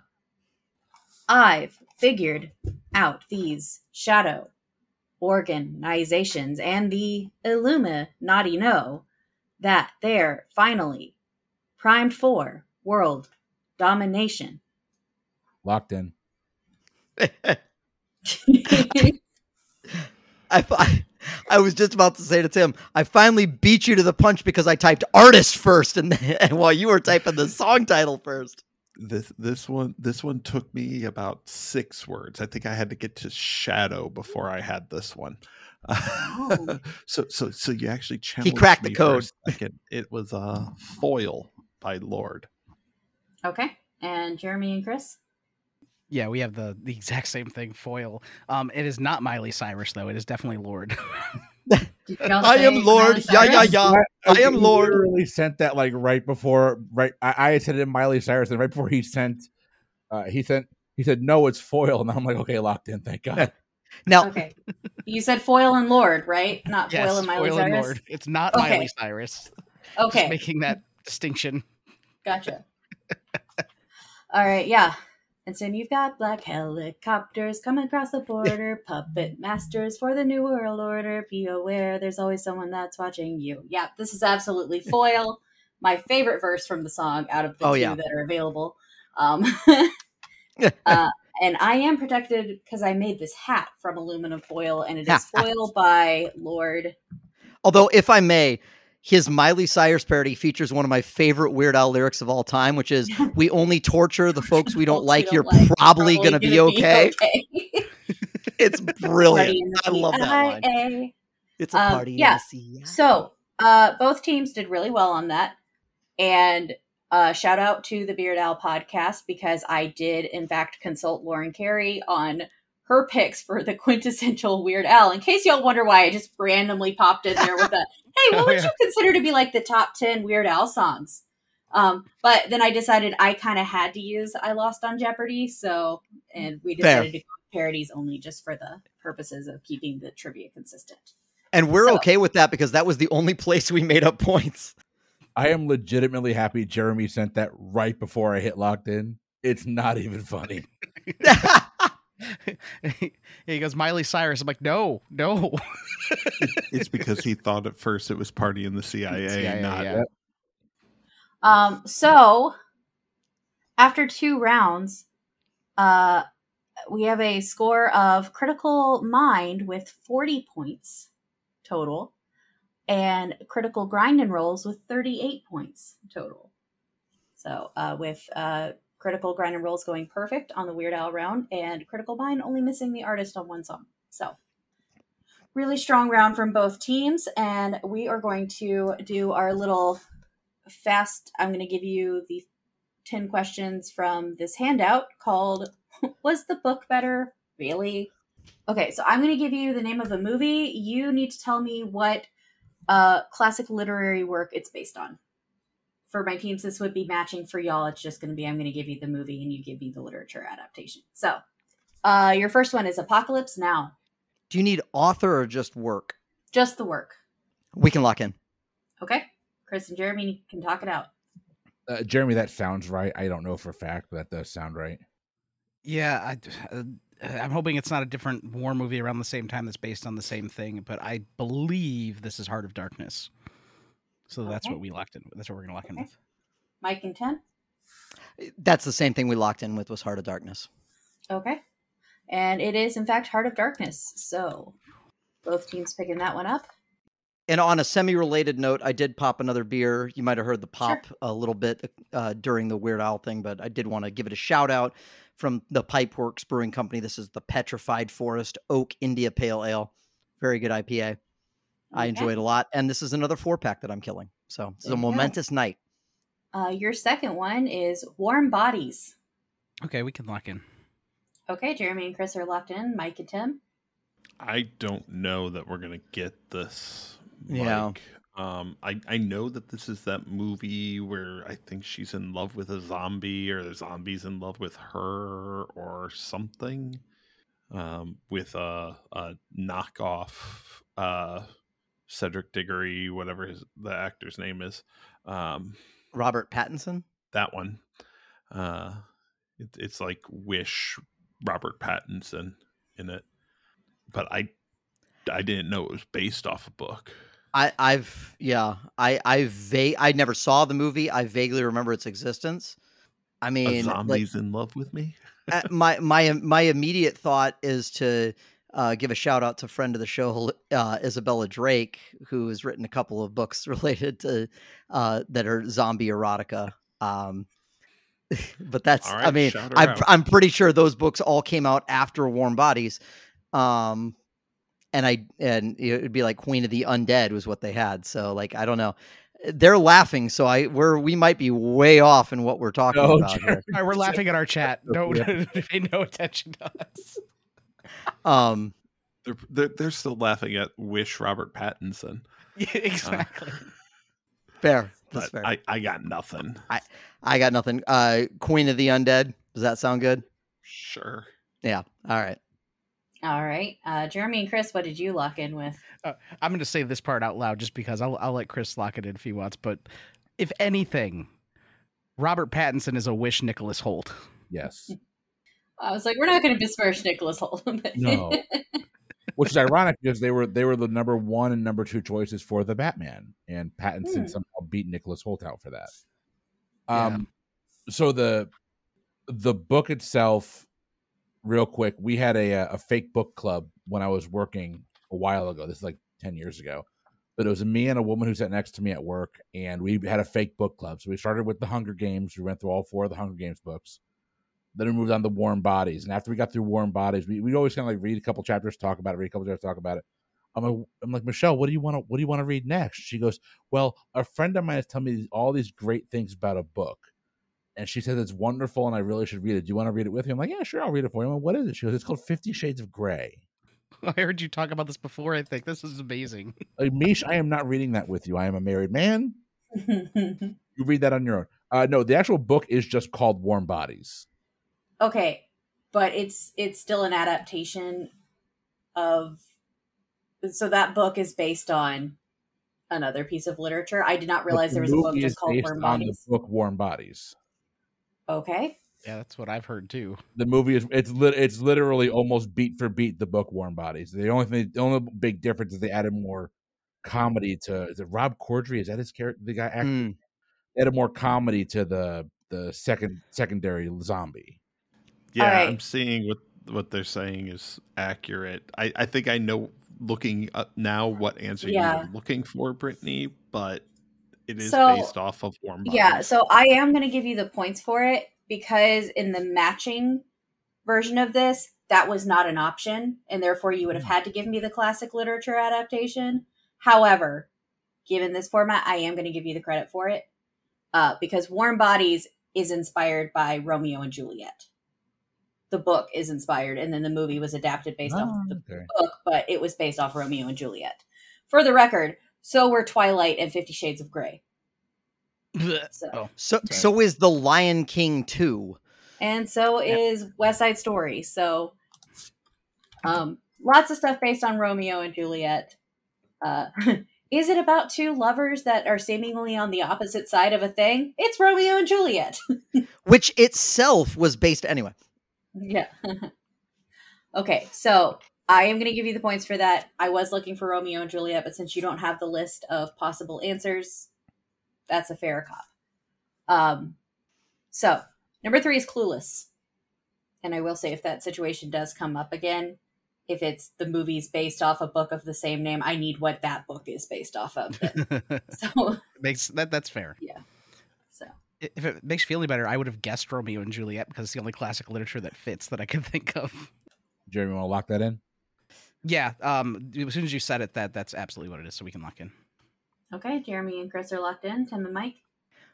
I've figured out these shadow organizations and the Illuminati know that they're finally primed for world domination. Locked in. [laughs] I, I I was just about to say to Tim, I finally beat you to the punch because I typed artist first, and, [laughs] and while you were typing the song title first. This this one this one took me about six words. I think I had to get to shadow before I had this one. Oh. [laughs] so so so you actually challenged he cracked the me code. second. It was uh, foil by Lord. Okay. And Jeremy and Chris? Yeah, we have the the exact same thing. Foil. Um, it is not Miley Cyrus though. It is definitely Lord. [laughs] I am Lord. Yeah, yeah, yeah. I am Lord. Literally sent that like right before. Right, I, I had sent him Miley Cyrus, and right before he sent, uh, he sent. He said no, it's foil, and I'm like, okay, locked in. Thank God. Now, Okay. You said Foil and Lord, right? Not yes, Foil and Miley Foil and Lord. It's not Okay. Miley Cyrus. Okay. Just making that distinction. Gotcha. All right, yeah. And so you've got black helicopters coming across the [laughs] border, puppet masters for the new world order. Be aware, there's always someone that's watching you. Yeah, this is absolutely [laughs] foil. My favorite verse from the song out of the Oh, two yeah. that are available. Um, [laughs] uh, and I am protected because I made this hat from aluminum foil, and it is foil by Lord. although if I may, his Miley Cyrus parody features one of my favorite Weird Al lyrics of all time, which is [laughs] "We only torture the folks we don't like. we You're like, probably gonna be okay." okay. [laughs] It's [laughs] brilliant. I love that line. CIA. It's a Um, party. in yeah. So, uh, both teams did really well on that. And uh, shout out to the Beard Owl podcast because I did, in fact, consult Lauren Carey on her picks for the [laughs] quintessential Weird Al. In case y'all wonder why I just randomly popped in there with a, [laughs] hey, what Oh, would yeah. you consider to be like the top 10 Weird Al songs? Um, but then I decided I kind of had to use I Lost on Jeopardy. So, and we Fair. decided to go with parodies only just for the purposes of keeping the trivia consistent. and we're so- okay with that because that was the only [laughs] place we made up points. I am legitimately happy Jeremy sent that right before I hit locked in. It's not even funny. [laughs] he goes Miley Cyrus. I'm like, no, no. It's because he thought at first it was party in the [laughs] CIA, CIA, not yeah. Um, so after two rounds, uh, we have a score of critical mind with 40 points total and critical grind and rolls with 38 points total. So, uh, with, uh, critical grind and rolls going perfect on the Weird Al round and critical mind only missing the artist on one song. So, really strong round from both teams and we are going to do our little fast i'm going to give you the 10 questions from this handout called [laughs] was the book better? Really? Okay so i'm going to give you the name of a movie. You need to tell me what uh classic literary work it's based on for my teams this would be matching for y'all it's just going to be i'm going to give you the movie and you give me the literature adaptation so uh your first one is apocalypse now Do you need author or just work? just the work We can lock in. okay chris and jeremy can talk it out Uh, Jeremy, that sounds right. I don't know for a fact, but that does sound right. Yeah, I, uh, I'm hoping it's not a different war movie around the same time that's based on the same thing. But I believe this is Heart of Darkness. So that's what we locked in. That's what we're gonna lock in with. mike and 10 That's the same thing we locked in with was Heart of Darkness. Okay. And it is, in fact, Heart of Darkness. So, Both teams picking that one up. And on a semi-related note, I did pop another beer. You might have heard the pop a little bit uh, during the Weird Owl thing, but I did want to give it a shout out from the Pipeworks Brewing Company. This is the Petrified Forest Oak India Pale Ale. Very good IPA. I Okay. enjoyed a lot, and this is another four pack that I'm killing. So it's a There momentous night. Uh, your second one is Warm Bodies. Okay, we can lock in. Okay, Jeremy and Chris are locked in. Mike and Tim. I don't know that we're gonna get this. Yeah. Um, I I know that this is that movie where I think she's in love with a zombie, or the zombie's in love with her, or something. Um, with a, a knockoff uh, Cedric Diggory, whatever his the actor's name is. Um, Robert Pattinson. that one. Uh, it, it's like Wish Robert Pattinson in it, but I I didn't know it was based off a book. I, I've yeah, I I va- I never saw the movie. I vaguely remember its existence. I mean, like, zombie's in love with me. uh, my my my immediate thought is to uh, give a shout out to friend of the show uh, Isabella Drake, who has written a couple of books [laughs] related to uh, that are zombie erotica. Um, [laughs] but that's All I mean I'm. I'm pretty sure those books all came out after Warm Bodies. Um, and I and it would be like Queen of the Undead was what they had. So like I don't know. They're laughing, so I we're we might be way off in what we're talking No, about here. All right, we're laughing at our chat. [laughs] Don't Yeah. pay no attention to us. Um, They're, they're they're still laughing at Wish Robert Pattinson, [laughs] Yeah, exactly. fair. That's but fair. I I got nothing. I got nothing. Uh, Queen of the Undead. Does that sound good? Sure. Yeah. All right. All right. Uh, Jeremy and Chris, what did you lock in with? I'm going to say this part out loud just because I'll, I'll let Chris lock it in if he wants. But if anything, Robert Pattinson is a wish Nicholas Holt. Yes. I was like, we're not going to besmirch Nicholas Holt. but- [laughs] No. Which is ironic because they were they were the number one and number two choices for the Batman, and Pattinson Hmm. somehow beat Nicholas Holt out for that. Yeah. Um, so the the book itself, real quick, we had a a fake book club when I was working a while ago. This is like ten years ago, but it was me and a woman who sat next to me at work, and we had a fake book club. So we started with the Hunger Games. We went through all four of the Hunger Games books. Then we moved on to Warm Bodies, and after we got through Warm Bodies, we we always kind of like read a couple chapters, talk about it, read a couple chapters, talk about it. I'm like, I'm like Michelle, what do you want to what do you want to read next? She goes, well, a friend of mine has told me all these great things about a book, and she says it's wonderful, and I really should read it. Do you want to read it with me? I'm like, yeah, sure, I'll read it for you. I'm like, what is it? She goes, it's called Fifty Shades of Grey. [laughs] I heard you talk about this before. I think this is amazing. [laughs] Like, Mish, I am not reading that with you. I am a married man. [laughs] You read that on your own. Uh, no, the actual book is just called Warm Bodies. Okay, but it's it's still an adaptation of. So that book is based on another piece of literature. I did not realize the there was a book movie just called based Warm on the Bodies. book Warm Bodies. Okay. Yeah, that's what I've heard too. The movie is it's lit, it's literally almost beat for beat the book Warm Bodies. The only thing, the only big difference is they added more comedy to. Is it Rob Corddry? Is that his character? The guy actor? Hmm. They added more comedy to the the second secondary zombie. Yeah, right. I'm seeing what what they're saying is accurate. I I think I know looking up now what answer Yeah. you were looking for, Brittany, but it is So- based off of Warm Bodies. Yeah, so I am going to give you the points for it because in the matching version of this, that was not an option, and therefore you would have had to give me the classic literature adaptation. However, given this format, I am going to give you the credit for it uh, because Warm Bodies is inspired by Romeo and Juliet. The book is inspired, and then the movie was adapted based off Oh, the okay. book, but it was based off Romeo and Juliet. For the record, so were Twilight and Fifty Shades of Grey. So. Oh, So so is the Lion King too, and so Yeah. is West Side Story. So, um, lots of stuff based on Romeo and Juliet. Uh, [laughs] is it about two lovers that are seemingly on the opposite side of a thing? It's Romeo and Juliet. [laughs] which itself was based anyway. Yeah. [laughs] okay, so I am going to give you the points for that. I was looking for Romeo and Juliet, but since you don't have the list of possible answers, that's a fair cop. Um, so number three is Clueless. And I will say, if that situation does come up again, if it's the movie's based off a book of the same name, I need what that book is based off of. [laughs] so makes that that's fair. Yeah. So if it makes you feel any better, I would have guessed Romeo and Juliet because it's the only classic literature that fits that I could [laughs] think of. Jeremy, want to lock that in? Yeah. Um. As soon as you said it, that that's absolutely what it is. So we can lock in. Okay, Jeremy and Chris are locked in. Tim and Mike.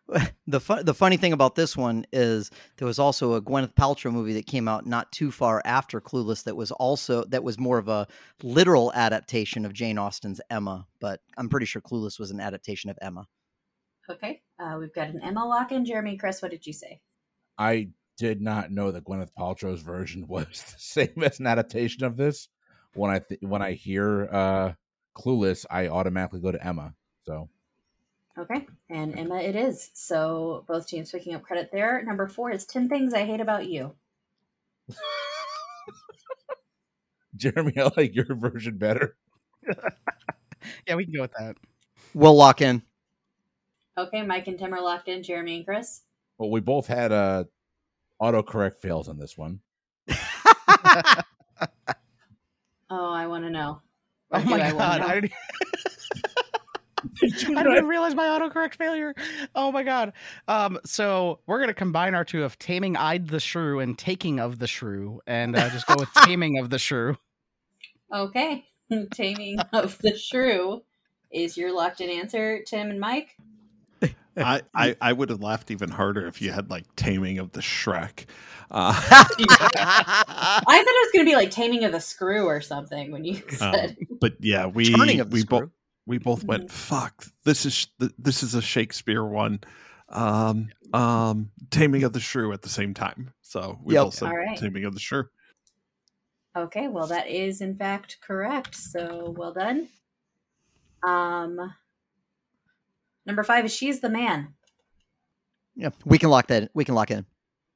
[laughs] the fu- the funny thing about this one is there was also a Gwyneth Paltrow movie that came out not too far after Clueless that was also that was more of a literal adaptation of Jane Austen's Emma, but I'm pretty sure Clueless was an adaptation of Emma. Okay, uh, we've got an Emma lock in. Jeremy, Chris, what did you say? I did not know that Gwyneth Paltrow's version [laughs] was the same as an adaptation of this. When I th- when I hear uh, Clueless, I automatically go to Emma. So Okay, and Emma it is. So both teams picking up credit there. Number four is 10 Things I Hate About You. [laughs] Jeremy, I like your version better. [laughs] yeah, we can go with that. We'll lock in. Okay, Mike and Tim are locked in. Jeremy and Chris. Well, we both had uh, autocorrect fails on this one. [laughs] Oh, I want to know. Oh my I god! know? I didn't, [laughs] [laughs] I didn't realize my autocorrect failure. Oh my god! Um, so we're gonna combine our two of taming eyed the shrew and taking of the shrew, and uh, just go with taming of the shrew. Okay, Taming of the Shrew is your locked in answer, Tim and Mike. I, [laughs] I, I would have laughed even harder if you had like Taming of the Shrek. Uh, [laughs] I thought it was going to be like Taming of the Screw or something when you [laughs] said. but yeah, we Turning of the we both we both went Mhm. fuck. This is th- this is a Shakespeare one. Um, um, Taming of the Shrew at the same time. So we Yep. both said All right. Taming of the Shrew. Okay, well that is in fact correct. So well done. Um, number five is She's the Man. yeah, we can lock that. In. We can lock in.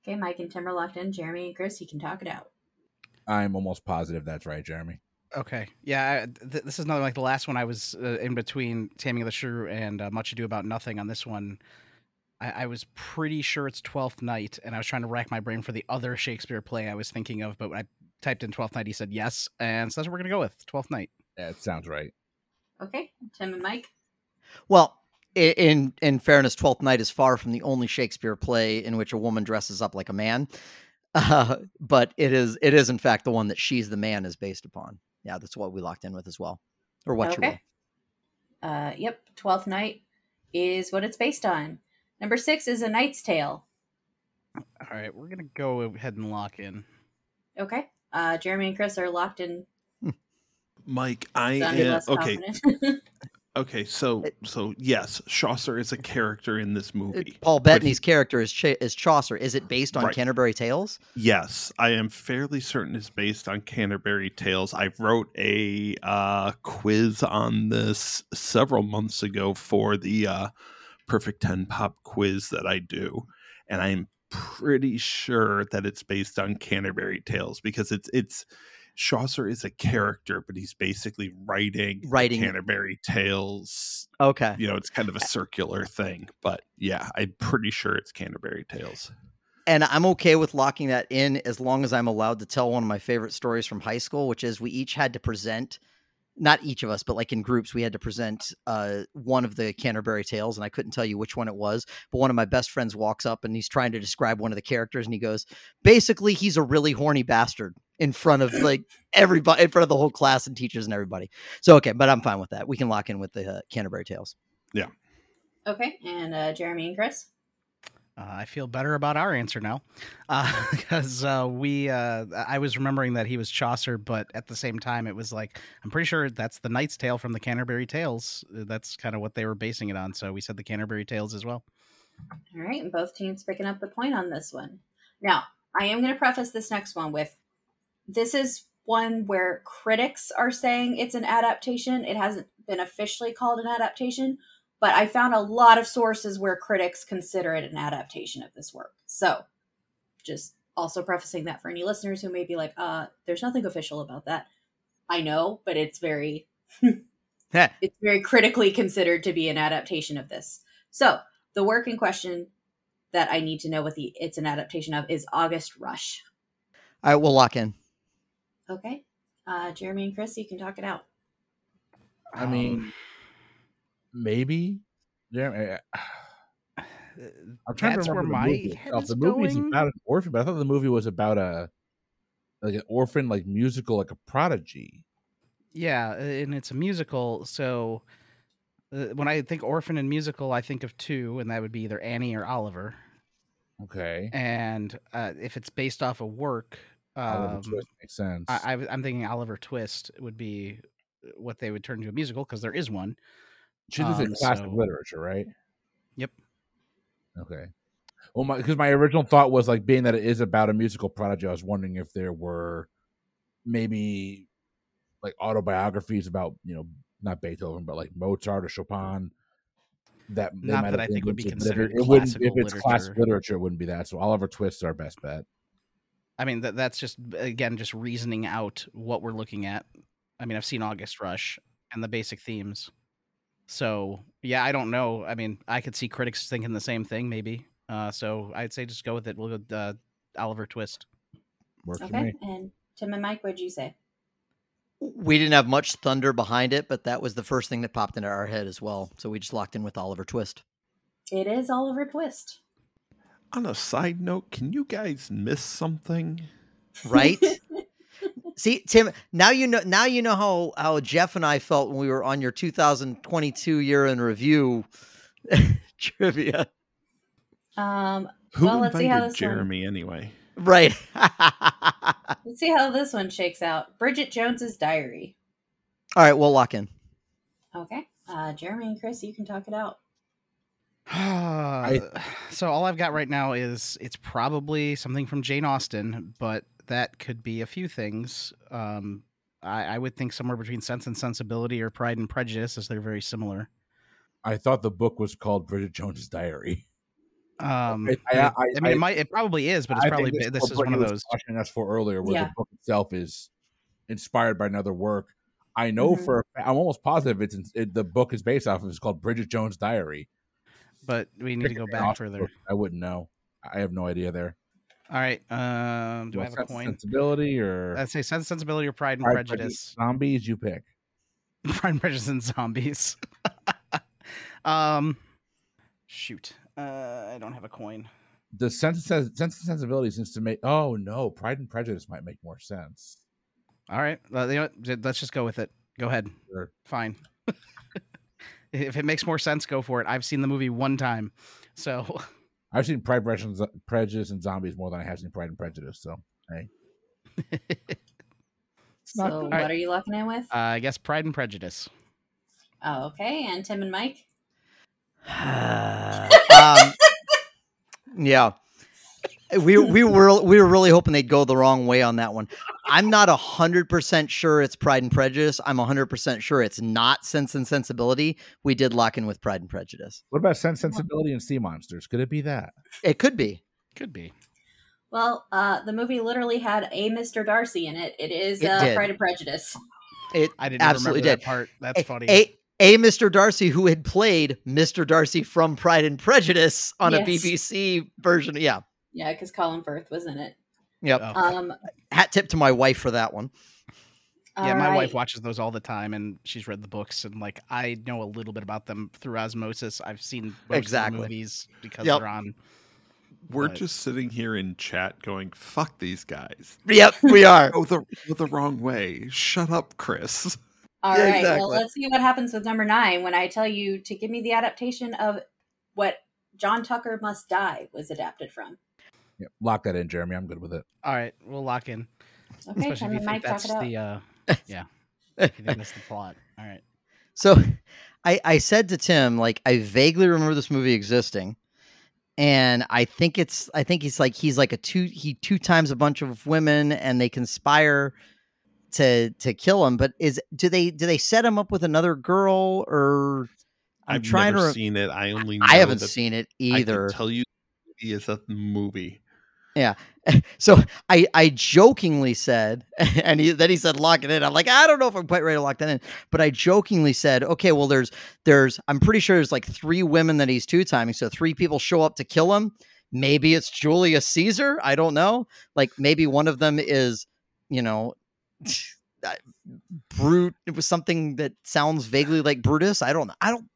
Okay, Mike and Tim are locked in. Jeremy and Chris, you can talk it out. I'm almost positive that's right, Jeremy. Okay, yeah, I- th- this is not like the last one. I was uh, in between Taming of the Shrew and uh, Much Ado About Nothing. On this one, I, I was pretty sure it's Twelfth Night, and I was trying to rack my brain for the other Shakespeare play I was thinking of, but when I typed in Twelfth Night, he said yes, and so that's what we're gonna go with Twelfth Night. Yeah, it sounds right. Okay, Tim and Mike. Well, i- in in fairness, Twelfth Night is far from the only Shakespeare play in which a woman dresses up like a man, [laughs] uh, but it is it is in fact the one that she's the man is based upon. Yeah, that's what we locked in with as well, or what you will. Okay. Uh, yep, Twelfth Night is what it's based on. Number six is A Knight's Tale. All right, we're gonna go ahead and lock in. Okay, uh, Jeremy and Chris are locked in. [laughs] Mike, I am okay. [laughs] Okay, so It- so yes, Chaucer is a character in this movie. Paul but he- Bettany's character is Cha- is Chaucer. Is it based on Right. Canterbury Tales? Yes, I am fairly certain it's based on Canterbury Tales. I wrote a uh, quiz on this several months ago for the uh, Perfect 10 Pop quiz that I do. And I'm pretty sure that it's based on Canterbury Tales because it's it's Chaucer is a character, but he's basically writing Writing- Canterbury Tales. Okay. You know, it's kind of a circular thing. But yeah, I'm pretty sure it's Canterbury Tales. And I'm okay with locking that in as long as I'm allowed to tell one of my favorite stories from high school, which is we each had to present, not each of us, but like in groups, we had to present uh, one of the Canterbury Tales, and I couldn't tell you which one it was. But one of my best friends walks up and he's trying to describe one of the characters, and he goes, basically, he's a really horny bastard in front of like everybody, in front of the whole class and teachers and everybody. So okay, but I'm fine with that. We can lock in with the uh, Canterbury Tales. Yeah. Okay, and uh, Jeremy and Chris. Uh, I feel better about our answer now, uh, [laughs] because uh, we. Uh, I was remembering that he was Chaucer, but at the same time, it was like I'm pretty sure that's the Knight's Tale from the Canterbury Tales. Uh, That's kind of what they were basing it on. So we said the Canterbury Tales as well. All right, both teams picking up the point on this one. Now, I am going to preface this next one with this is one where critics are saying it's an adaptation. It hasn't been officially called an adaptation, but I found a lot of sources where critics consider it an adaptation of this work. So, just also prefacing that for any listeners who may be like, uh, there's nothing official about that. I know, but it's very [laughs] it's very critically considered to be an adaptation of this. So, the work in question that I need to know what the it's an adaptation of is August Rush. All right, we'll lock in. Okay. Uh, Jeremy and Chris, you can talk it out. I mean, Um, maybe. Yeah, I- uh, [sighs] I'm trying that's to where remember my the movie is The movie's going. about an orphan, but I thought the movie was about a like an orphan, like musical, like a prodigy. Yeah, and it's a musical. So uh, when I think orphan and musical, I think of two, and that would be either Annie or Oliver. Okay, And uh, if it's based off of work, um, makes sense. I, I, I'm thinking Oliver Twist would be what they would turn into a musical because there is one. She just um, in classic so- literature, right? Yep. Okay. Well, my because my original thought was like being that it is about a musical prodigy. I was wondering if there were maybe like autobiographies about you know not Beethoven but like Mozart or Chopin. That Not that I think would be been into, but considered it, wouldn't if it's classic literature. literature. It wouldn't be that. So Oliver Twist is our best bet. I mean, that that's just again just reasoning out what we're looking at. I mean, I've seen August Rush and the basic themes. So yeah, I don't know. I mean, I could see critics thinking the same thing, maybe. Uh, so I'd say just go with it. We'll go uh, Oliver Twist. Works for Okay. me. And Tim and Mike, what'd you say? We didn't have much thunder behind it, but that was the first thing that popped into our head as well. So we just locked in with Oliver Twist. It is Oliver Twist. On a side note, can you guys miss something? Right? [laughs] See, Tim, now you know now you know how how Jeff and I felt when we were on your 2022 year in review [laughs] trivia. Um, Who Well, let's see how this one- Jeremy anyway? Right. [laughs] let's see how this one shakes out. Bridget Jones's Diary. All right, we'll lock in. Okay. Uh, Jeremy and Chris, you can talk it out. [sighs] so all I've got right now is it's probably something from Jane Austen, but that could be a few things. Um, I, I would think somewhere between Sense and Sensibility or Pride and Prejudice, as they're very similar. I thought the book was called Bridget Jones's Diary. Um, I- I- I, I- mean, it might, it probably is, but it's I probably think bi- what this is one of those. cautioning us for earlier, where Yeah. the book itself is inspired by another work. I know mm-hmm. for I'm almost positive it's it, the book is based off of. It's called Bridget Jones' Diary. But we need to go back further. I wouldn't know. I have no idea there. All right. Um, do I have a coin? Sensibility or I'd say Sense Sensibility or Pride and Pride, Prejudice. Zombies. You pick. [laughs] Pride and Prejudice and Zombies. [laughs] um, shoot. Uh, I don't have a coin. The sense sense and sensibility seems to make. Oh no, Pride and Prejudice might make more sense. All right. Well, you know? Let's just go with it. Go ahead. Sure. Fine. [laughs] if it makes more sense, go for it. I've seen the movie one time, so I've seen Pride, Prejudice, and- Prejudice, and Zombies more than I have seen Pride and Prejudice. So hey, [laughs] So, not- what Alright. are you locking in with? uh, I guess Pride and Prejudice. Oh, okay. And Tim and Mike? [sighs] um, yeah. We we were we were really hoping they'd go the wrong way on that one. I'm not hundred percent sure it's Pride and Prejudice. I'm hundred percent sure it's not Sense and Sensibility. We did lock in with Pride and Prejudice. what about Sense, Sensibility, and Sea Monsters? Could it be that? It could be. Could be. Well, uh, the movie literally had a Mr. Darcy in it. It is It uh, did. Pride and Prejudice. It I didn't absolutely remember did. that part. That's a, funny. A, a Mr. Darcy who had played Mr. Darcy from Pride and Prejudice on a BBC version. Yeah. Yeah, because Colin Firth was in it. Yep. Oh. Um, Hat tip to my wife for that one. yeah, my wife watches those all the time, and she's read the books, and like I know a little bit about them through osmosis. I've seen most Exactly. of the movies because Yep. they're on. We're But- just sitting here in chat going, "Fuck these guys." Yep, we [laughs] are. oh, the go the wrong way. Shut up, Chris. All Yeah, right. exactly. Well, let's see what happens with number nine when I tell you to give me the adaptation of what John Tucker Must Die was adapted from. Yeah, lock that in, Jeremy. I'm good with it. All right, we'll lock in. Okay, Especially Tim if you and think Mike, that's the uh, [laughs] yeah. If you think that's the plot. All right. So I, I said to Tim, like, I vaguely remember this movie existing. And I think it's I think he's like he's like a two he two times a bunch of women and they conspire to to kill him. But is do they do they set him up with another girl or I'm I've trying never to re- seen it. I only know I haven't that seen it I either. can tell you he is a movie. Yeah. [laughs] So I I jokingly said, [laughs] and he, then he said lock it in. I'm like I don't know if I'm quite ready to lock that in, but I jokingly said, okay, well there's there's I'm pretty sure there's like three women that he's two timing, so three people show up to kill him. Maybe it's Julius Caesar. I don't know. Like maybe one of them is, you know, [sighs] brute. It was something that sounds vaguely like Brutus. I don't know. I don't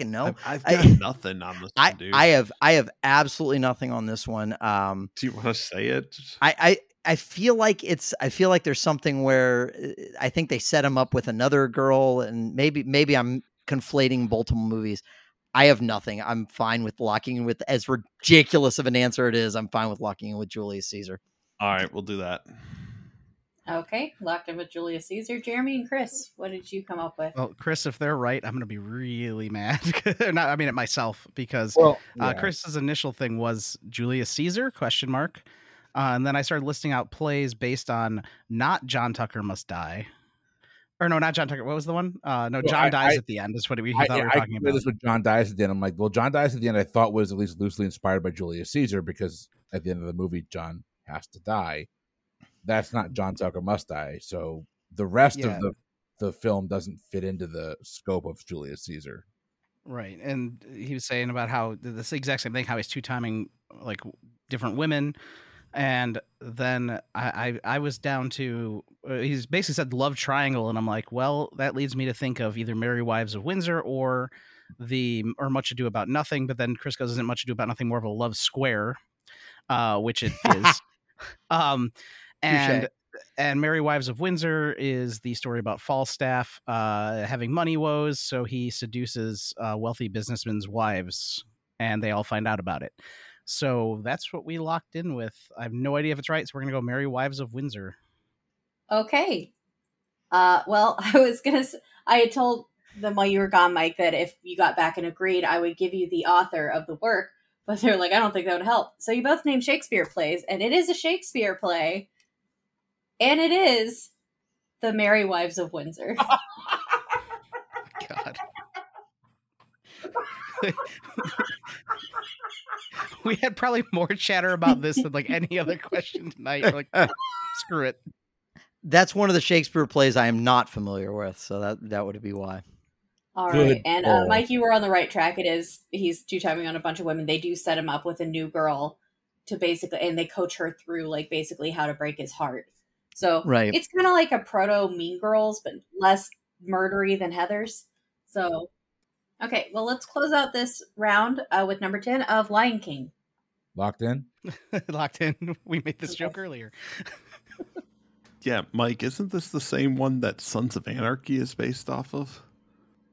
freaking know. I've, I've I- got [laughs] nothing on this I, one. I have I have absolutely nothing on this one. Um, Do you want to say it? I, I I feel like it's I feel like there's something where uh, I think they set him up with another girl, and maybe maybe I'm conflating multiple movies. I have nothing. I'm fine with locking in with as ridiculous of an answer it is. I'm fine with locking in with Julius Caesar. All right, we'll do that. Okay, locked in with Julius Caesar. Jeremy and Chris, what did you come up with? Well, Chris, if they're right, I'm going to be really mad. [laughs] Not, I mean, at myself because Well, uh, Chris's initial thing was Julius Caesar question mark, uh, and then I started listing out plays based on not John Tucker must die, or no, not John Tucker. What was the one? Uh, no, Well, John I- dies I- at the end. Is what we I, thought we were I talking about. this with John dies at the end. I'm like, well, John dies at the end. I thought was at least loosely inspired by Julius Caesar because at the end of the movie, John has to die. That's not John Tucker must die. So the rest Yeah. of the the film doesn't fit into the scope of Julius Caesar. Right. And he was saying about how this exact same thing, how he's two timing like different women. And then I, I, I was down to, uh, he's basically said love triangle. And I'm like, well, that leads me to think of either Merry Wives of Windsor or the, or Much Ado About Nothing. But then Chris goes, isn't Much Ado About Nothing more of a love square, uh, which it [laughs] is. um, and and Merry Wives of Windsor is the story about Falstaff uh, having money woes, so he seduces uh, wealthy businessmen's wives, and they all find out about it. So that's what we locked in with. I have no idea if it's right, so we're gonna go Merry Wives of Windsor. Okay. Uh, well, [laughs] I was gonna. I had told them while you were gone, Mike, that if you got back and agreed, I would give you the author of the work. But they're like, I don't think that would help. So you both named Shakespeare plays, and it is a Shakespeare play, and it is the Merry Wives of Windsor. [laughs] God. [laughs] we had probably more chatter about this than like any other question tonight. Like, [laughs] screw it. That's one of the Shakespeare plays I am not familiar with, so that that would be why. All Good right, and uh. Mike, you were on the right track. It is he's two timing on a bunch of women. They do set him up with a new girl to basically, and they coach her through like basically how to break his heart. So right. it's kind of like a proto Mean Girls, but less murdery than Heather's. So, okay, well, let's close out this round uh, with number 10 of Lion King. Locked in? [laughs] Locked in. We made this okay. joke earlier. [laughs] yeah, Mike, isn't this the same one that Sons of Anarchy is based off of?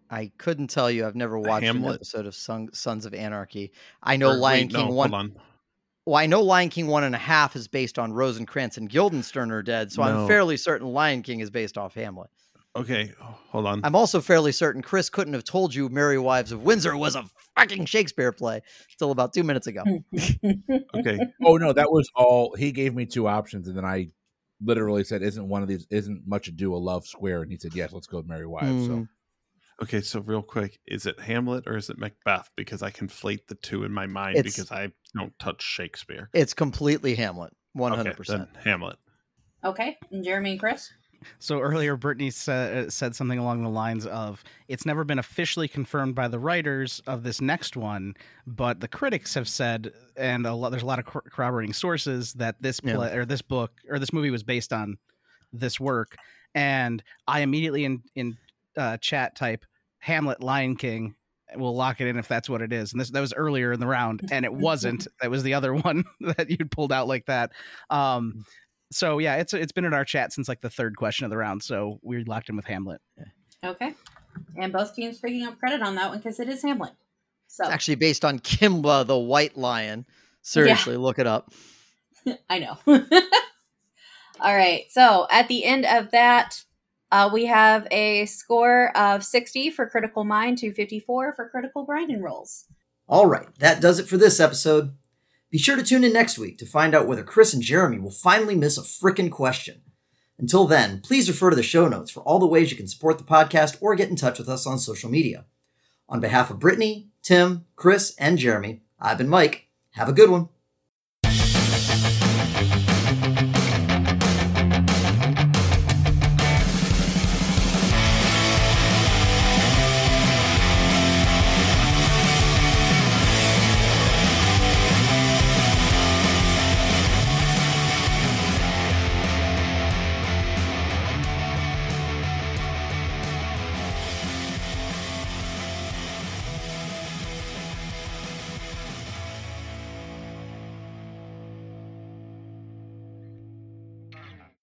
I couldn't tell you. I've never watched an episode of Son- Sons of Anarchy. I know or, Lion wait, King no, 1. Well, I know Lion King one and a half is based on Rosencrantz and Guildenstern are dead, so I'm fairly certain Lion King is based off Hamlet. Okay, hold on. I'm also fairly certain Chris couldn't have told you Merry Wives of Windsor was a fucking Shakespeare play till about two minutes ago. [laughs] Okay, Oh no, that was all. He gave me two options, and then I literally said, "Isn't one of these? Isn't much ado a love square?" And he said, "Yes, let's go with Mary Wives." So Mm. Okay. So real quick, is it Hamlet or is it Macbeth? Because I conflate the two in my mind It's- because I don't touch Shakespeare. It's completely Hamlet, one hundred Okay, percent. then Hamlet. okay, and Jeremy and Chris. So earlier, Brittany said, uh, said something along the lines of, "It's never been officially confirmed by the writers of this next one, but the critics have said, and a lot, there's a lot of cor- corroborating sources that this Yeah. play or this book or this movie was based on this work." And I immediately in in uh, chat type Hamlet, Lion King. We'll lock it in if that's what it is. And this that was earlier in the round, and it wasn't. [laughs] that was the other [laughs] one that you'd pulled out like that. Um, so yeah, it's it's been in our chat since like the third question of the round. So we locked in with Hamlet. Okay, and both teams picking up credit on that one because it is Hamlet. So It's actually based on Kimba the White Lion. Seriously, look it up. [laughs] I know. All right. So at the end of that, uh, we have a score of 60 for Critical Mind to 54 for Critical Grinding Rolls. All right, that does it for this episode. Be sure to tune in next week to find out whether Chris and Jeremy will finally miss a frickin' question. Until then, please refer to the show notes for all the ways you can support the podcast or get in touch with us on social media. On behalf of Brittany, Tim, Chris, and Jeremy, I've been Mike. Have a good one.